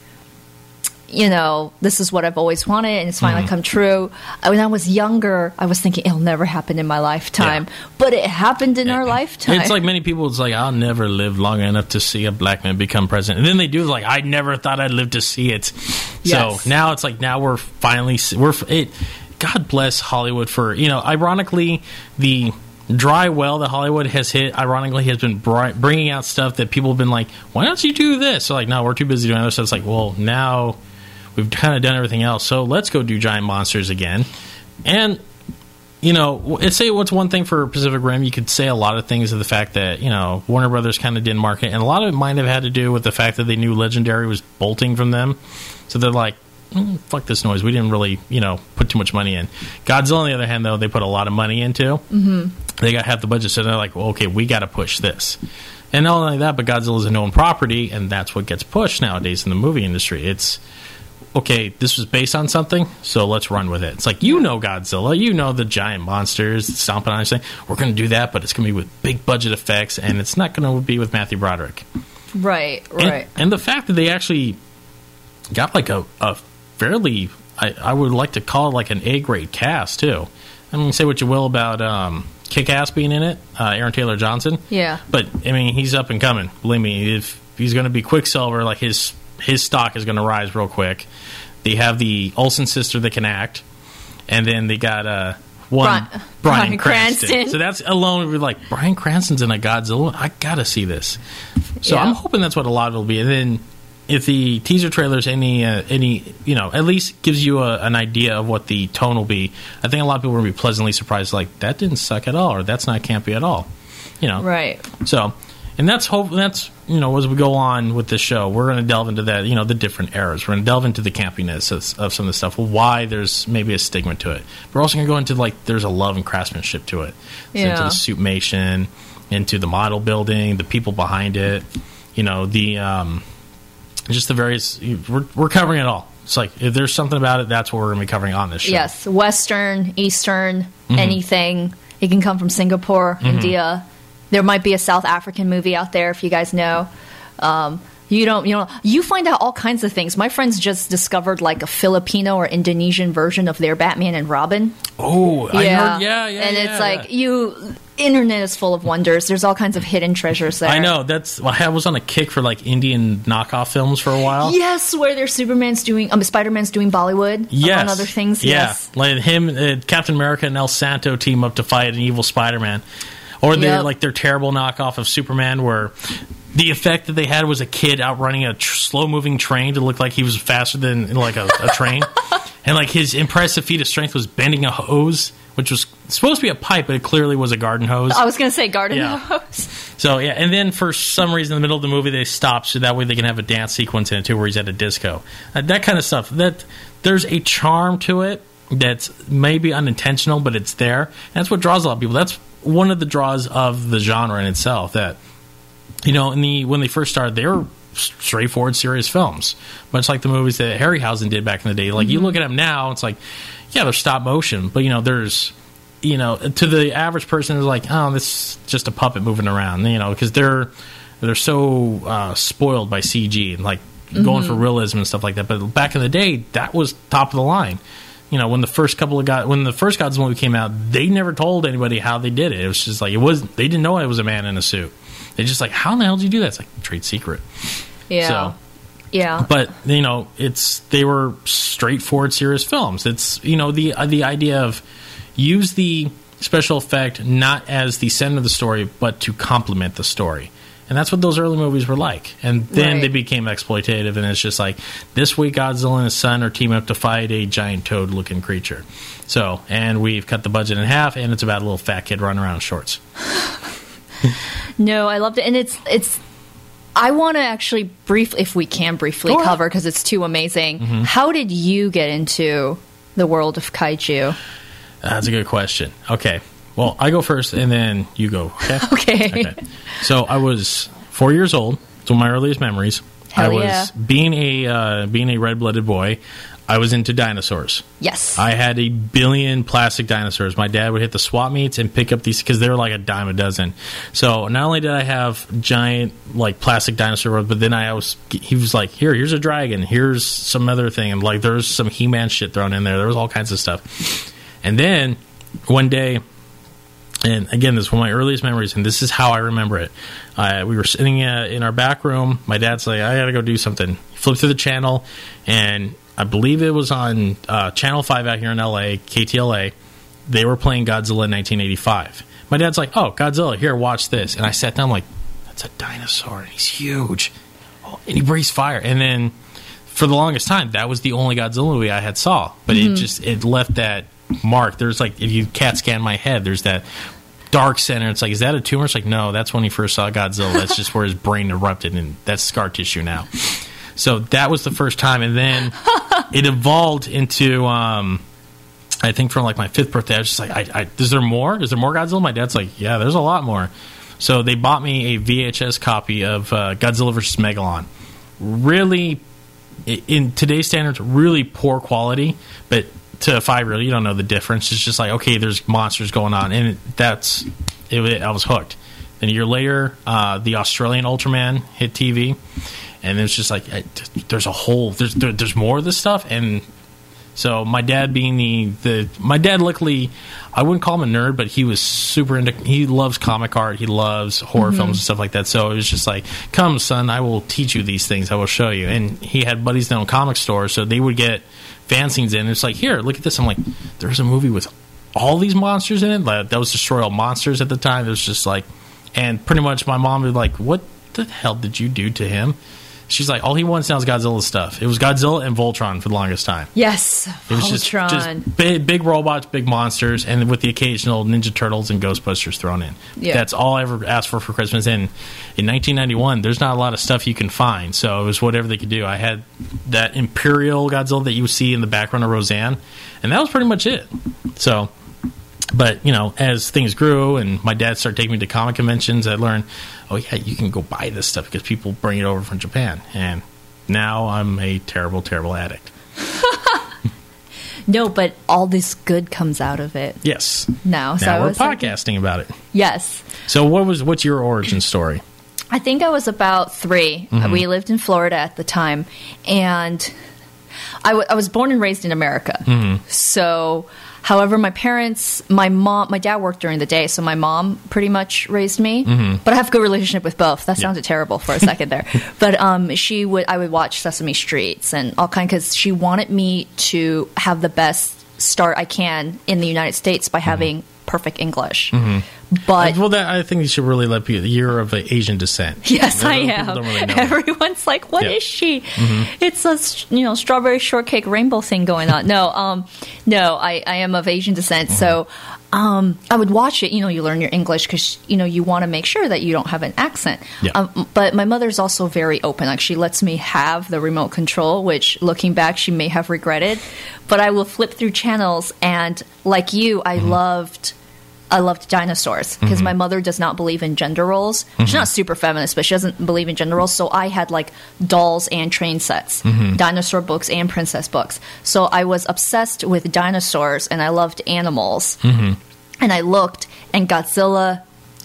you know, this is what I've always wanted, and it's finally Mm-hmm. come true. Uh, When I was younger, I was thinking it'll never happen in my lifetime, Yeah. but it happened in our lifetime. It's like many people. It's like I'll never live long enough to see a black man become president, and then they do. Like I never thought I'd live to see it. Yes. So now it's like now we're finally we're it. God bless Hollywood for you know. Ironically, the dry well that Hollywood has hit, ironically, has been bri- bringing out stuff that people have been like, "Why don't you do this?" So like, no, we're too busy doing other stuff. It's like, well, now we've kind of done everything else, so let's go do giant monsters again, and you know, it's say what's one thing for Pacific Rim. You could say a lot of things of the fact that you know Warner Brothers kind of didn't market, and a lot of it might have had to do with the fact that they knew Legendary was bolting from them, so they're like, mm, "Fuck this noise." We didn't really, you know, put too much money in. Godzilla, on the other hand, though, they put a lot of money into. Mm-hmm. They got half the budget, so they're like, well, "Okay, we got to push this." And not only that, but Godzilla is a known property, and that's what gets pushed nowadays in the movie industry. It's okay, this was based on something, so let's run with it. It's like you know Godzilla, you know the giant monsters stomping on everything. We're going to do that, but it's going to be with big budget effects, and it's not going to be with Matthew Broderick. right, And, right. and the fact that they actually got like a, a fairly, I, I would like to call it like an A grade cast too. I mean, say what you will about um, Kick Ass being in it, uh, Aaron Taylor Johnson. Yeah. But I mean, he's up and coming. Believe me, if he's going to be Quicksilver, like his his stock is going to rise real quick. They have the Olsen sister that can act, and then they got uh one Bri- Brian, Bryan Cranston. Cranston. So that's alone. We're like Bryan Cranston's in a Godzilla. I gotta see this. So Yeah. I'm hoping that's what a lot will be. And then if the teaser trailers any uh, any you know at least gives you a, an idea of what the tone will be, I think a lot of people will be pleasantly surprised. Like that didn't suck at all, or that's not campy at all. You know, Right. so, and that's hope. That's you know, as we go on with the show, we're going to delve into that. You know, the different eras. We're going to delve into the campiness of, of some of the stuff. Why there's maybe a stigma to it. We're also going to go into like there's a love and craftsmanship to it. So into Yeah. the suitmation, into the model building, the people behind it. You know, the um, just the various. We're we're covering it all. It's like if there's something about it, that's what we're going to be covering on this show. Yes, Western, Eastern, Mm-hmm. anything. It can come from Singapore, India. There might be a South African movie out there if you guys know. Um, you don't, you know, you find out all kinds of things. My friends just discovered like a Filipino or Indonesian version of their Batman and Robin. Oh, I heard. Yeah, yeah. And yeah, it's like you. Internet is full of wonders. There's all kinds of hidden treasures there. I know that's. I was on a kick for like Indian knockoff films for a while. Yes, where there's Superman's doing, um, Spider Man's doing Bollywood, Yes. among other things. Yeah. Yes, Like him, uh, Captain America and El Santo team up to fight an evil Spider Man. Or they're Yep. like their terrible knockoff of Superman where the effect that they had was a kid outrunning a tr- slow moving train to look like he was faster than like a, a train. and like his impressive feat of strength was bending a hose, which was supposed to be a pipe, but it clearly was a garden hose. I was gonna say Garden Yeah. Hose. So yeah, and then for some reason in the middle of the movie they stop so that way they can have a dance sequence in it too, where he's at a disco. Uh, that kind of stuff. That there's a charm to it that's maybe unintentional, but it's there. That's what draws a lot of people. That's one of the draws of the genre in itself. That you know, in the when they first started, they were straightforward, serious films, much like the movies that Harryhausen did back in the day. Like you look at them now, it's like, yeah, they're stop motion, but you know, there's you know, to the average person, is like, oh, this is just a puppet moving around, you know, because they're they're so uh, spoiled by CG and like going for realism and stuff like that. But back in the day, that was top of the line. You know, when the first couple of God, when the first Gods movie came out, they never told anybody how they did it. It was just like it was. They didn't know it was a man in a suit. They just like, how in the hell did you do that? It's like trade secret. Yeah, So, yeah. but you know, it's they were straightforward, serious films. It's you know the uh, the idea of use the special effect not as the center of the story, but to complement the story. And that's what those early movies were like. And then Right. they became exploitative, and it's just like this week Godzilla and his son are teaming up to fight a giant toad-looking creature. So, and we've cut the budget in half, and it's about a little fat kid running around in shorts. No, I loved it, and it's it's. I want to actually briefly, if we can briefly ahead. cover, because it's too amazing. Mm-hmm. How did you get into the world of kaiju? That's a good question. Okay. Well, I go first, and then you go. Okay. Okay. Okay. So I was four years old. It's one of my earliest memories. Hell I was yeah. being a uh, being a red blooded boy. I was into dinosaurs. Yes. I had a billion plastic dinosaurs. My dad would hit the swap meets and pick up these because they were like a dime a dozen. So not only did I have giant like plastic dinosaur, but then I was he was like, here, here's a dragon, here's some other thing, and like there's some He Man shit thrown in there. There was all kinds of stuff. And then one day, and again, this is one of my earliest memories, and this is how I remember it. Uh, we were sitting uh, in our back room. My dad's like, I got to go do something. He flipped through the channel, and I believe it was on uh, Channel 5 out here in LA, KTLA. They were playing Godzilla in 1985. My dad's like, Oh, Godzilla, here, watch this. And I sat down, like, That's a dinosaur, and he's huge. Oh, and he breathes fire. And then for the longest time, that was the only Godzilla movie I had saw. But it just it left that mark. There's like if you CAT scan my head, there's that dark center. It's like, is that a tumor? It's like, no, that's when he first saw Godzilla. That's just where his brain erupted, and that's scar tissue now. So that was the first time, and then it evolved into. Um, I think from like my fifth birthday, I was just like, I, I, "Is there more? Is there more Godzilla?" My dad's like, "Yeah, there's a lot more." So they bought me a VHS copy of uh, Godzilla vs Megalon. Really, in today's standards, really poor quality, but to a five year old, you don't know the difference. It's just like, okay, there's monsters going on, and it, that's it, wa- I was hooked. Then a year later, uh, the Australian Ultraman hit TV, and it's just like, I- there's a whole, there's there, there's more of this stuff, and so my dad being the, the my dad luckily I wouldn't call him a nerd, but he was super into he loves comic art, he loves horror films and stuff like that. So it was just like, Come son, I will teach you these things, I will show you. And he had buddies that own comic stores, so they would get fanzines in. It's like, here, look at this. I'm like, there's a movie with all these monsters in it. Like, that was Destroy All Monsters at the time. It was just like and pretty much my mom be like, What the hell did you do to him? She's like, all he wants now is Godzilla stuff. It was Godzilla and Voltron for the longest time. Yes, It was just, Voltron. just big, big robots, big monsters, and with the occasional Ninja Turtles and Ghostbusters thrown in. Yeah. That's all I ever asked for for Christmas. And in 1991, there's not a lot of stuff you can find, so it was whatever they could do. I had that Imperial Godzilla that you see in the background of Roseanne, and that was pretty much it. So, but you know, as things grew and my dad started taking me to comic conventions, I learned, oh yeah, you can go buy this stuff because people bring it over from Japan, and now I'm a terrible, terrible addict. no, but all this good comes out of it. Yes. No, so now I we're was like- podcasting about it. yes. So what was what's your origin story? I think I was about 3 Mm-hmm. We lived in Florida at the time, and I, w- I was born and raised in America. Mm-hmm. So, however, my parents, my mom, my dad worked during the day, so my mom pretty much raised me. Mm-hmm. But I have a good relationship with both. That sounded terrible for a second there. But um, she would, I would watch Sesame Streets and all kind because she wanted me to have the best start I can in the United States by having perfect English. But well, that I think you should really let people. You're of Asian descent. Yes, I am. really. Everyone's like, "What is Yeah. Mm-hmm. she?" It's a you know strawberry shortcake rainbow thing going on. No, um, no, I, I am of Asian descent, so Mm-hmm. Um, I would watch it. You know, you learn your English because you know you want to make sure that you don't have an accent. Yeah. Um, but my mother's also very open. Like she lets me have the remote control, which looking back she may have regretted. But I will flip through channels, and like you, I Mm-hmm. loved. I loved dinosaurs because my mm-hmm. mother does not believe in gender roles. She's not mm-hmm. super feminist, but she doesn't believe in gender roles. So I had like dolls and train sets, mm-hmm. dinosaur books and princess books. So I was obsessed with dinosaurs and I loved animals. And I looked, and Godzilla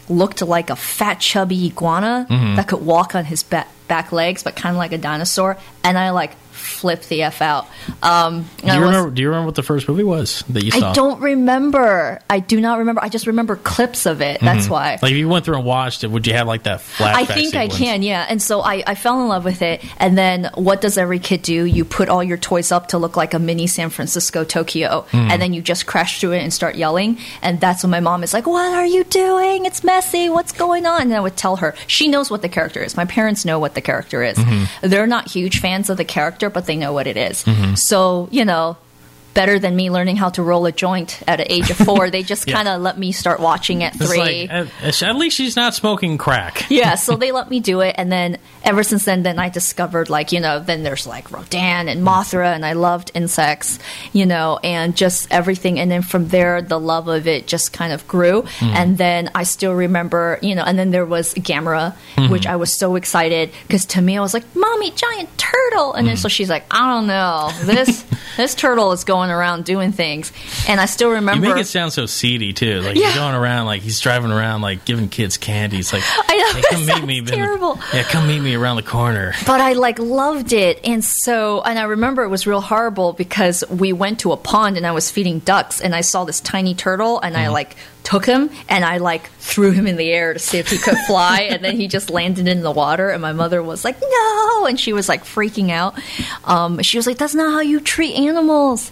looked like a fat, chubby iguana that could walk on his back, back legs, but kind of like a dinosaur. And I like flipped the f out. Um, Do you was- remember? Do you remember what the first movie was that you saw? I don't remember. I do not remember. I just remember clips of it. That's why. Mm-hmm. Like if you went through and watched it, would you have like that flashback? I think I can, yeah. And so I, I fell in love with it. And then what does every kid do? You put all your toys up to look like a mini San Francisco, Tokyo, Mm. and then you just crash through it and start yelling. And that's when my mom is like, What are you doing? It's messy. What's going on? And I would tell her. She knows what the character is. My parents know what the character is. Mm-hmm. They're not huge fans of the character, but they know what it is. Mm-hmm. So, you know. Better than me learning how to roll a joint at the age of four. They just Yeah. kind of let me start watching at It's three. like at, at least she's not smoking crack. yeah, so they let me do it, and then ever since then, then I discovered like you know, then there's like Rodan and Mothra, and I loved insects, you know, and just everything, and then from there, the love of it just kind of grew, hmm. and then I still remember, you know, and then there was Gamera, hmm. which I was so excited because to me, I was like, "Mommy, giant turtle," and then hmm. so she's like, "I don't know, this this turtle is going around doing things," and I still remember. You make it sound so seedy too. Like Yeah. he's going around, like he's driving around, like giving kids candy. It's like, I know, hey, come meet me. in the- terrible. yeah, come meet me around the corner. but I like loved it. And so, and I remember it was real horrible because we went to a pond and I was feeding ducks and I saw this tiny turtle and I like took him and I like threw him in the air to see if he could fly and then he just landed in the water and my mother was like, no. And she was like freaking out. Um, she was like, that's not how you treat animals.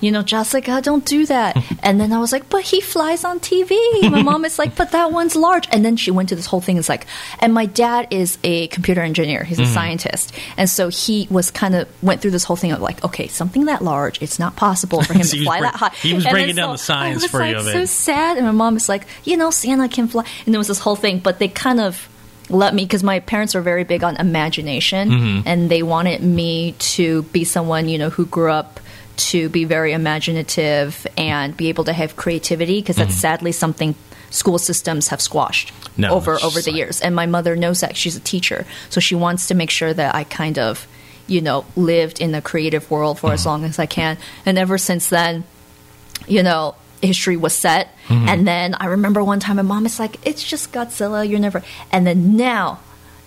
You know, Jessica, don't do that. And then I was like, but he flies on TV. My mom is like, but that one's large. And then she went to this whole thing. It's like, and my dad is a computer engineer. He's a scientist. And so he was kind of went through this whole thing of like, okay, something that large, it's not possible for him So to fly that high. he was And breaking down the science for like, you of so it. sad. And my mom is like, you know, Santa can fly. And there was this whole thing, but they kind of let me because my parents are very big on imagination Mm-hmm. and they wanted me to be someone you know who grew up to be very imaginative and be able to have creativity because that's sadly something school systems have squashed Mm-hmm. No, over over the like- years and my mother knows that she's a teacher so she wants to make sure that I kind of you know lived in the creative world for Mm-hmm. as long as I can and ever since then you know, history was set. Mm-hmm. And then I remember one time my mom is like, it's just Godzilla, you're never. And then now,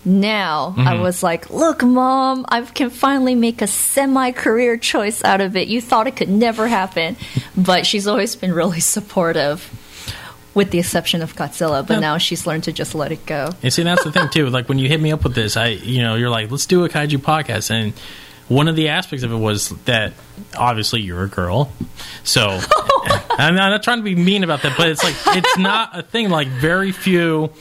now Mm-hmm. I was like, look, mom, I can finally make a semi career choice out of it. You thought it could never happen. but she's always been really supportive. With the exception of Godzilla, but Yeah. now she's learned to just let it go. And see, that's the thing too. Like when you hit me up with this, I, you know, you're like, let's do a kaiju podcast, and one of the aspects of it was that obviously you're a girl, so I'm not trying to be mean about that, but it's like it's not a thing. Like very few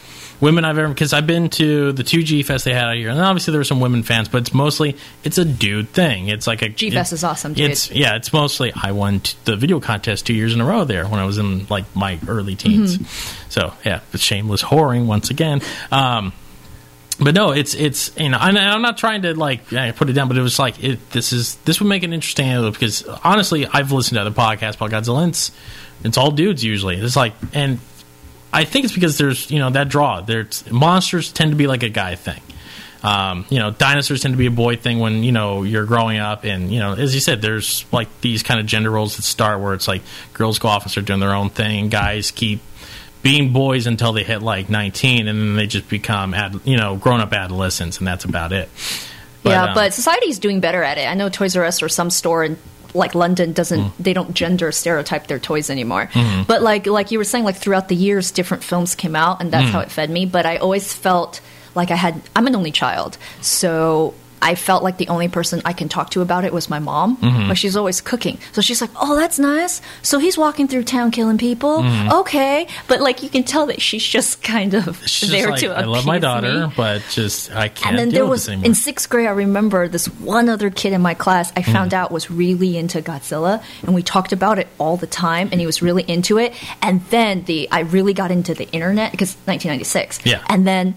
women I've ever because I've been to the two G Fest they had out here, and obviously there were some women fans, but it's mostly it's a dude thing. It's like a G Fest is awesome, dude. It's yeah, it's mostly I won t- the video contest two years in a row there when I was in like my early teens. Mm-hmm. So yeah, the shameless whoring once again. Um, but no, it's it's you know, and I'm not trying to like put it down, but it was like it, this is this would make an interesting angle because honestly, I've listened to other podcasts about Godzilla. It's, it's all dudes usually. It's like, and I think it's because there's you know that draw. There's monsters tend to be like a guy thing. Um, you know, dinosaurs tend to be a boy thing when you know you're growing up, and you know, as you said, there's like these kind of gender roles that start where it's like girls go off and start doing their own thing, and guys keep being boys until they hit like 19, and then they just become ad, you know grown up adolescents, and that's about it. yeah, um, but society's doing better at it. I know Toys R Us or some store in like London doesn't Mm. they don't gender stereotype their toys anymore. Mm-hmm. But like like you were saying, like throughout the years, different films came out, and Mm. that's how it fed me. But I always felt like I had I'm an only child, so. I felt like the only person I can talk to about it was my mom. Mm-hmm. But she's always cooking. So she's like, oh, that's nice. So he's walking through town killing people. Mm-hmm. Okay. But like you can tell that she's just kind of just there like, to I love my daughter, me but just I can't and then there was in sixth grade i remember this one other kid in my class i found Mm. out was really into godzilla and we talked about it all the time and he was really into it and then the i really got into the internet because 1996 Yeah. and then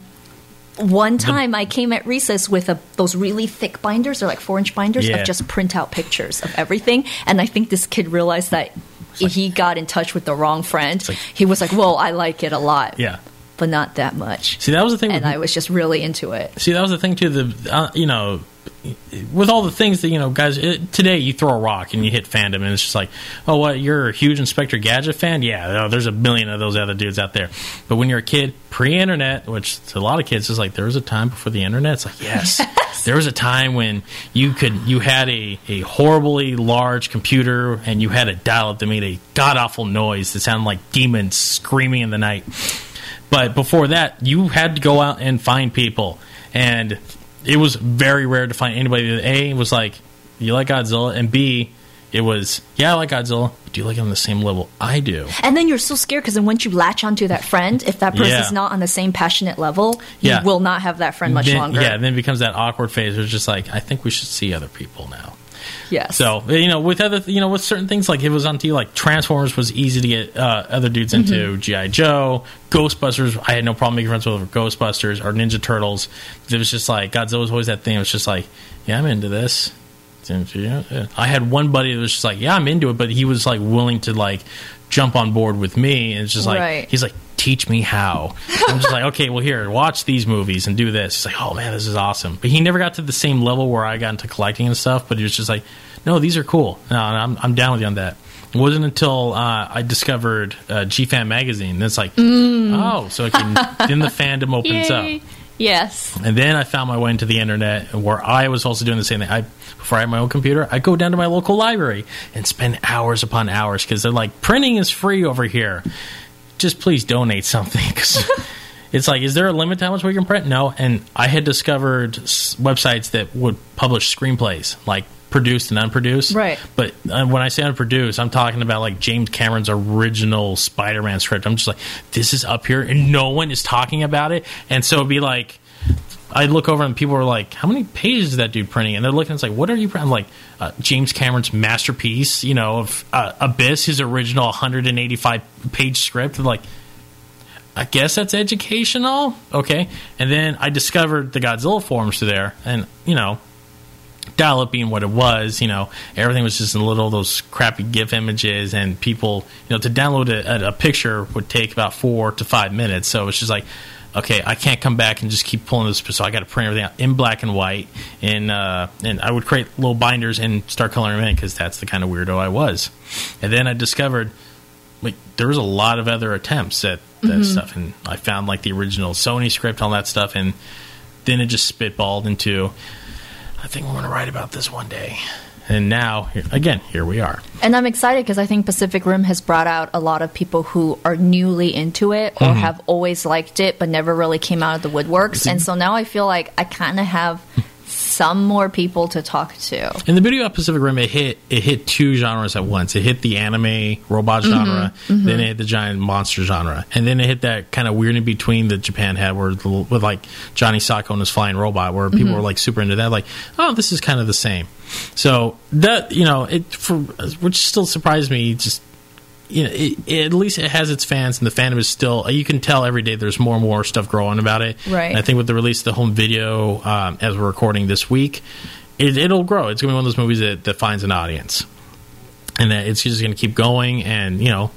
one time I came at recess with a, those really thick binders, they're like four inch binders Yeah. of just printout pictures of everything. And I think this kid realized that he got in touch with the wrong friend. like- he was like, "Whoa, I like it a lot, yeah. but not that much." See, that was the thing. And with, I was just really into it. See, that was the thing too. The uh, you know, with all the things that you know, guys. It, today, you throw a rock and you hit fandom, and it's just like, oh, what? You're a huge Inspector Gadget fan? Yeah, oh, there's a million of those other dudes out there. But when you're a kid, pre-internet, which to a lot of kids is like, there was a time before the internet. It's like, yes, there was a time when you could, you had a a horribly large computer, and you had a dial-up that made a god awful noise that sounded like demons screaming in the night. But before that, you had to go out and find people, and it was very rare to find anybody that a was like, "You like Godzilla," and b, it was, "Yeah, I like Godzilla. But do you like it on the same level I do?" And then you're so scared because then once you latch onto that friend, if that person's Yeah. not on the same passionate level, you Yeah. will not have that friend much Then- longer. Yeah, then it becomes that awkward phase where it's just like, I think we should see other people now. Yes. So you know, with other you know, with certain things like it was on TV, like Transformers was easy to get uh, other dudes into. Mm-hmm. GI Joe, Ghostbusters, I had no problem making friends with over Ghostbusters or Ninja Turtles. It was just like Godzilla was always that thing. It was just like, yeah, I'm into this. I had one buddy that was just like, yeah, I'm into it, but he was like willing to like jump on board with me, and it's just like Right. he's like, teach me how. I'm just like, okay, well here, watch these movies and do this. He's like, oh man, this is awesome. But he never got to the same level where I got into collecting and stuff. But he was just like, no, these are cool. No, I'm I'm down with you on that. It wasn't until uh, I discovered uh, GFan magazine. That's like, oh, so it can, then the fandom opens up. Yes. And then I found my way into the internet where I was also doing the same thing. I, before I had my own computer, I go down to my local library and spend hours upon hours because they're like, printing is free over here. Just please donate something. it's like, is there a limit to how much we can print? No. And I had discovered s- websites that would publish screenplays, like produced and unproduced. Right. But uh, when I say unproduced, I'm talking about like James Cameron's original Spider-Man script. I'm just like, this is up here, and no one is talking about it. And so it'd be like, I'd look over and people were like, "How many pages is that dude printing?" And they're looking, it's like, "What are you printing?" I'm like, uh, James Cameron's masterpiece, you know, of uh, Abyss, his original 185 page script. Like, I guess that's educational, okay. And then I discovered the Godzilla forums there, and you know, dial up being what it was, you know, everything was just in little those crappy GIF images, and people, you know, to download a, a picture would take about four to five minutes. So it's just like, okay, I can't come back and just keep pulling this. So I got to print everything out in black and white, and uh, and I would create little binders and start coloring them in because that's the kind of weirdo I was. And then I discovered like there was a lot of other attempts at that stuff, and I found like the original Sony script, all that stuff, and then it just spitballed into. I think we're going to write about this one day. And now, again, here we are. And I'm excited because I think Pacific Rim has brought out a lot of people who are newly into it or Mm-hmm. have always liked it but never really came out of the woodworks. And so now I feel like I kind of have some more people to talk to. And the beauty about Pacific Rim, it hit it hit two genres at once. It hit the anime robot Mm-hmm. genre, then it hit the giant monster genre, and then it hit that kind of weird in between that Japan had, where the, with like Johnny Sokko and his flying robot, where people Mm-hmm. were like super into that. Like, oh, this is kind of the same. So that you know, it for which still surprised me. Just you know, it, it- at least it has its fans, and the fandom is still. You can tell every day there's more and more stuff growing about it. Right. And I think with the release of the home video um, as we're recording this week, it, it'll grow. It's going to be one of those movies that, that finds an audience, and that it's just going to keep going. And you know,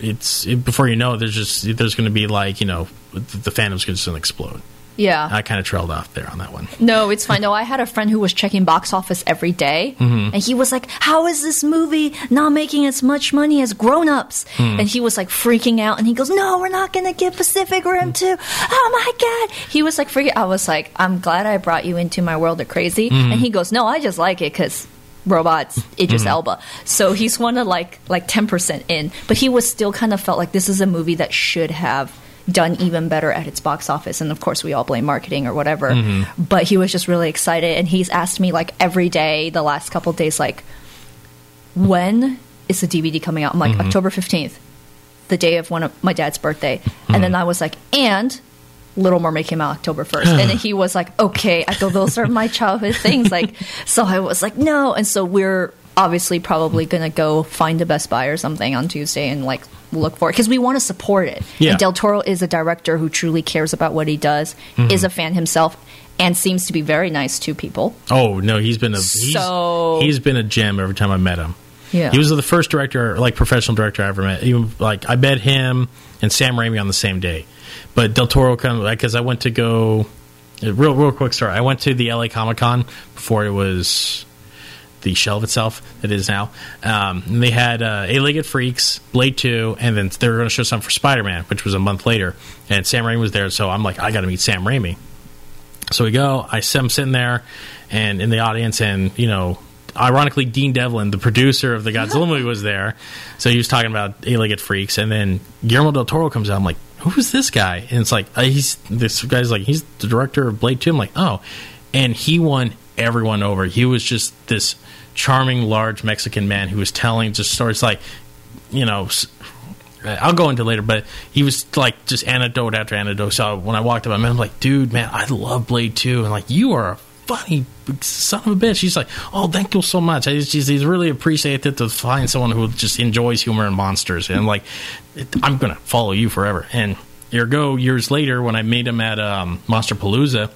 it's it, before you know it, there's just there's going to be like you know the, the fandom's going to explode. Yeah. I kind of trailed off there on that one. No, it's fine. No, I had a friend who was checking box office every day, Mm-hmm. and he was like, "How is this movie not making as much money as Grown Ups?" Hmm. And he was like freaking out, and he goes, "No, we're not going to get Pacific Rim 2. Oh my god!" He was like freaking. I was like, "I'm glad I brought you into my world of crazy." Mm-hmm. And he goes, "No, I just like it because." Robots, Idris Mm-hmm. Elba. So he's one of like like ten percent in, but he was still kind of felt like this is a movie that should have done even better at its box office. And of course, we all blame marketing or whatever. Mm-hmm. But he was just really excited, and he's asked me like every day the last couple of days, like, when is the DVD coming out? I'm like Mm-hmm. October fifteenth, the day of one of my dad's birthday. Mm-hmm. And then I was like, and. Little Mermaid came out October 1st. and he was like, okay. I go, those are my childhood things. Like, so I was like, no. And so we're obviously probably going to go find a Best Buy or something on Tuesday and like look for because we want to support it. Yeah. And Del Toro is a director who truly cares about what he does, Mm-hmm. is a fan himself, and seems to be very nice to people. Oh no, he's been a he's, So- he's been a gem every time I met him. Yeah. He was the first director, like professional director I ever met. Even like I met him and Sam Raimi on the same day. But Del Toro come because I went to go. Real, real quick story. I went to the LA Comic Con before it was the shelf itself that it is now. Um, they had uh, Eight Legged Freaks, Blade Two, and then they were going to show something for Spider Man, which was a month later. And Sam Raimi was there, so I'm like, I got to meet Sam Raimi. So we go. I see him sitting there, and in the audience, and you know, ironically, Dean Devlin, the producer of the Godzilla movie, was there. So he was talking about Eight Legged Freaks, and then Guillermo del Toro comes out. I'm like, who's this guy? And it's like uh, he's this guy's like he's the director of Blade Two. I'm like, oh, and he won everyone over. He was just this charming, large Mexican man who was telling just stories like, you know. I'll go into later, but he was like just anecdote after anecdote. So when I walked up, I met him like, dude, man, I love Blade 2. And like, you are a funny son of a bitch. He's like, oh, thank you so much. I just, he's, really appreciated to find someone who just enjoys humor and monsters. And I'm like, I'm going to follow you forever. And here go years later when I met him at um, Monster Palooza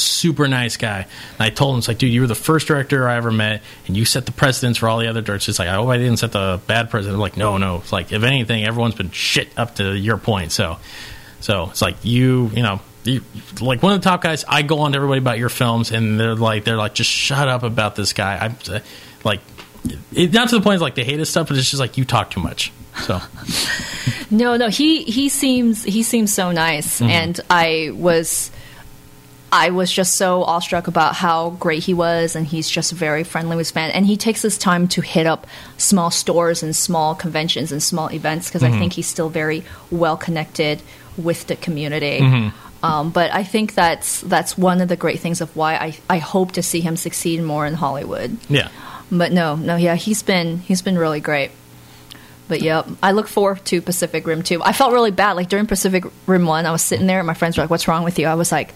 super nice guy. And I told him, it's like, dude, you were the first director I ever met, and you set the precedence for all the other directors. It's like, I hope I didn't set the bad precedent. I'm like, no, no. It's like, if anything, everyone's been shit up to your point. So, so it's like you, you know, you, like one of the top guys. I go on to everybody about your films, and they're like, they're like, just shut up about this guy. I'm uh, like, it, not to the point of like they hate his stuff, but it's just like you talk too much. So, No, no, he he seems he seems so nice, Mm-hmm. and I was. I was just so awestruck about how great he was, and he's just very friendly with fans. And he takes his time to hit up small stores and small conventions and small events because Mm-hmm. I think he's still very well connected with the community. Mm-hmm. Um, but I think that's that's one of the great things of why I, I hope to see him succeed more in Hollywood. yeah. But no, no, yeah, he's been he's been really great. But yep, I look forward to Pacific Rim 2. I felt really bad. Like during Pacific Rim 1, I was sitting there and my friends were like, What's wrong with you? I was like,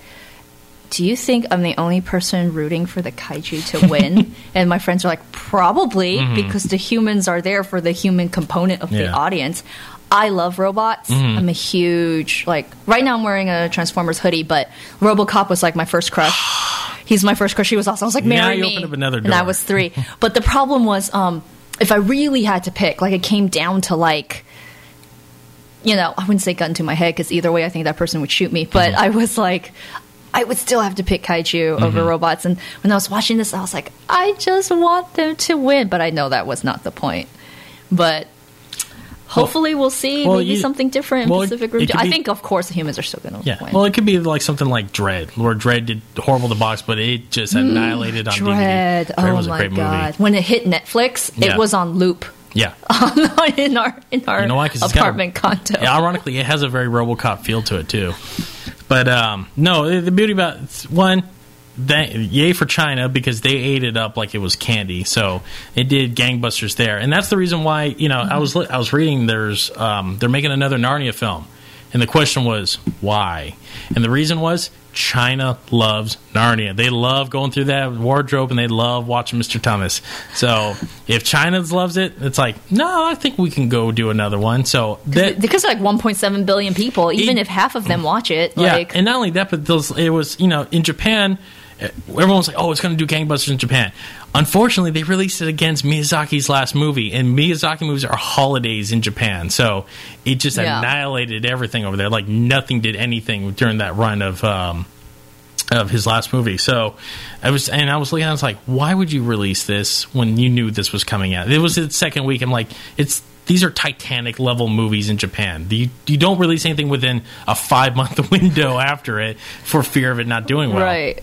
Do you think I'm the only person rooting for the kaiju to win? and my friends are like, Probably, because the humans are there for the human component of the audience. I love robots. I'm a huge like right now I'm wearing a Transformers hoodie, but RoboCop was like my first crush. He's my first crush. He was awesome. I was like, Now marry you me. opened up another And I was three. But the problem was, um, if I really had to pick, like it came down to like, you know, I wouldn't say gun to my head because either way, I think that person would shoot me. But Mm-hmm. I was like, I would still have to pick kaiju over Mm-hmm. robots. And when I was watching this, I was like, I just want them to win. But I know that was not the point. But. Hopefully, we'll see well, maybe you- something different in well, Pacific Rim. it 2. could I think, of course, the humans are still going to Yeah. win. Well, it could be like something like Dredd, where Dredd did horrible to box, but it just annihilated on Dredd. DVD. Dredd Oh was a my great god! movie. When it hit Netflix, Yeah. it was on loop Yeah. in our in our You know why? it's got a- apartment condo. Yeah, ironically, it has a very RoboCop feel to it too. But um, no, the, beauty about one, yay for China because they ate it up like it was candy. So it did gangbusters there, and that's the reason why you know I was I was reading there's um, they're making another Narnia film, and the question was why, and the reason was China loves Narnia. They love going through that wardrobe and they love watching Mr. Tumnus. So if China loves it, it's like, no, I think we can go do another one. So that, because like 1.7 billion people, even It- if half of them watch it, yeah, like and not only that, but those, it was you know in Japan, everyone's like, oh, it's going to do gangbusters in Japan. Unfortunately, they released it against Miyazaki's last movie, and Miyazaki movies are holidays in Japan, so it just Yeah. annihilated everything over there. Like nothing did anything during that run of. Um, of his last movie, so I was, and I was looking. I was like, "Why would you release this when you knew this was coming out?" It was the second week. I'm like, "It's these are Titanic level movies in Japan. You you don't release anything within a five month window after it for fear of it not doing well." right,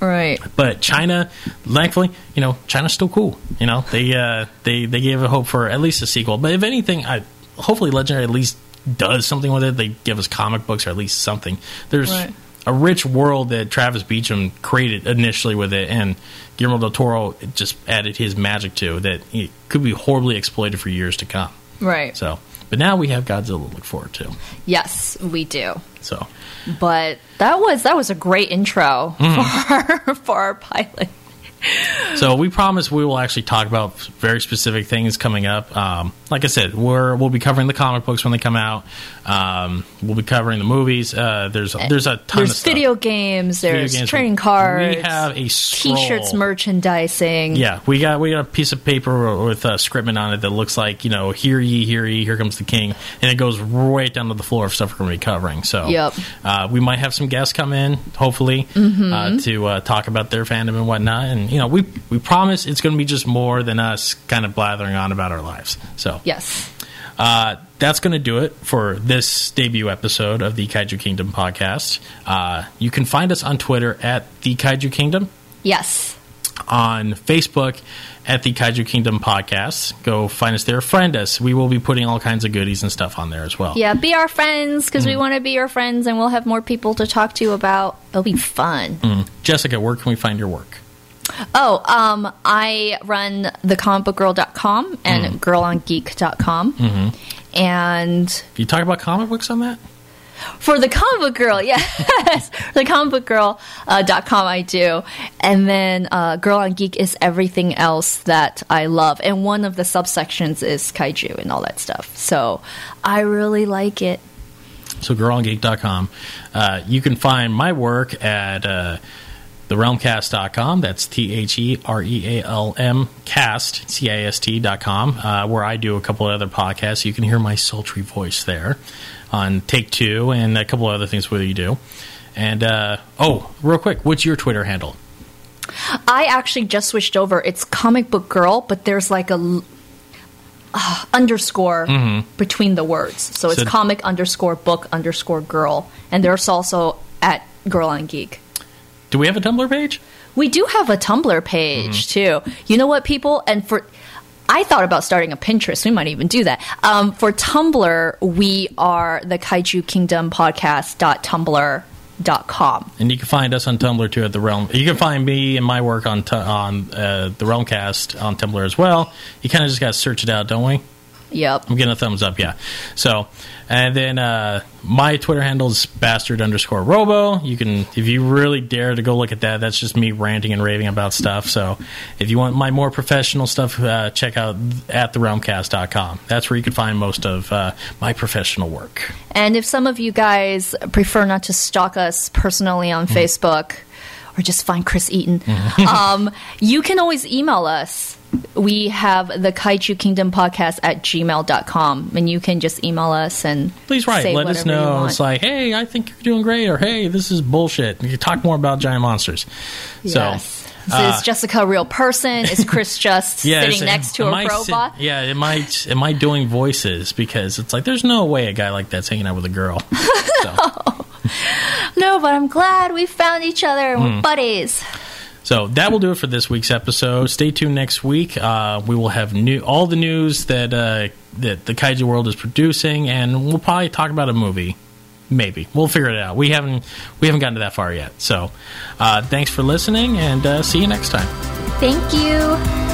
right. But China, thankfully, you know, China's still cool. You know, they uh, they they gave a hope for at least a sequel. But if anything, I hopefully Legendary at least does something with it. They give us comic books or at least something. There's Right. a rich world that Travis Beacham created initially with it, and Guillermo del Toro just added his magic to that. It could be horribly exploited for years to come. Right. So, but now we have Godzilla to look forward to. Yes, we do. So, But that was that was a great intro Mm-hmm. for our, for our pilot. So we promise we will actually talk about very specific things coming up. Um, like I said, we're we'll be covering the comic books when they come out. Um, we'll be covering the movies. Uh, there's there's a ton There's of stuff. video games. Video There's games. trading cards. We have a scroll. T-shirts, merchandising. Yeah, we got we got a piece of paper with a scriptment on it that looks like you know, hear ye, hear ye, here comes the king, and it goes right down to the floor of stuff we're going to be covering. So, Yep. uh, we might have some guests come in, hopefully, Mm-hmm. uh, to uh, talk about their fandom and whatnot. And you know, we we promise it's going to be just more than us kind of blathering on about our lives. So, Yes. uh, that's going to do it for this debut episode of the Kaiju Kingdom podcast. Uh, you can find us on Twitter at the Kaiju Kingdom Yes. on Facebook at the Kaiju Kingdom Podcast. Go find us there. Friend us. We will be putting all kinds of goodies and stuff on there as well. Yeah, be our friends because Mm. we want to be your friends, and we'll have more people to talk to you about. It'll be fun. Mm. Jessica, where can we find your work? Oh, um, I run thecomicbookgirl.com and Mm. girlongeek.com. Mm-hmm. And you talk about comic books on that? for the comic book girl, yes, the comic book girl uh, dot com I do, and then uh, Girl on Geek is everything else that I love, and one of the subsections is kaiju and all that stuff. So I really like it. So girlongeek.com. Uh, you can find my work at uh, therealmcast.com. That's T H E R E A L M cast, C A S T.com, uh, where I do a couple of other podcasts. You can hear my sultry voice there on Take Two and a couple of other things where you do. And, uh, oh, real quick, what's your Twitter handle? I actually just switched over. It's comic book girl, but there's like a uh, underscore between the words, so it's So- comic underscore book underscore girl, and there's also at Girl on Geek. Do we have a Tumblr page? We do have a Tumblr page too. You know what, people? And for I thought about starting a Pinterest. We might even do that. Um, for Tumblr, we are the Kaiju Kingdom podcast.tumblr.com. And you can find us on Tumblr too at the Realm. You can find me and my work on tu- on uh, the Realmcast on Tumblr as well. You kind of just got to search it out, don't we? Yep. I'm getting a thumbs up, yeah. So, and then uh, my Twitter handle is bastard underscore robo. You can, if you really dare to go look at that, that's just me ranting and raving about stuff. So, if you want my more professional stuff, uh, check out at therealmcast.com. That's where you can find most of uh, my professional work. And if some of you guys prefer not to stalk us personally on Facebook or just find Chris Eaton, um, you can always email us. We have the Kaiju Kingdom podcast at gmail.com, and you can just email us and Please write. say Let us know. It's like, hey, I think you're doing great, or hey, this is bullshit. You can talk more about giant monsters. Yes. So, So uh, is Jessica a real person? Is Chris just yeah, sitting next to a I robot? yeah, am I am I doing voices? Because it's like there's no way a guy like that's hanging out with a girl. so, No, but I'm glad we found each other and Hmm. we're buddies. So that will do it for this week's episode. Stay tuned next week. Uh, we will have new all the news that uh, that the kaiju world is producing, and we'll probably talk about a movie maybe we'll figure it out. We haven't we haven't gotten to that far yet. So, uh, thanks for listening, and uh, see you next time. Thank you.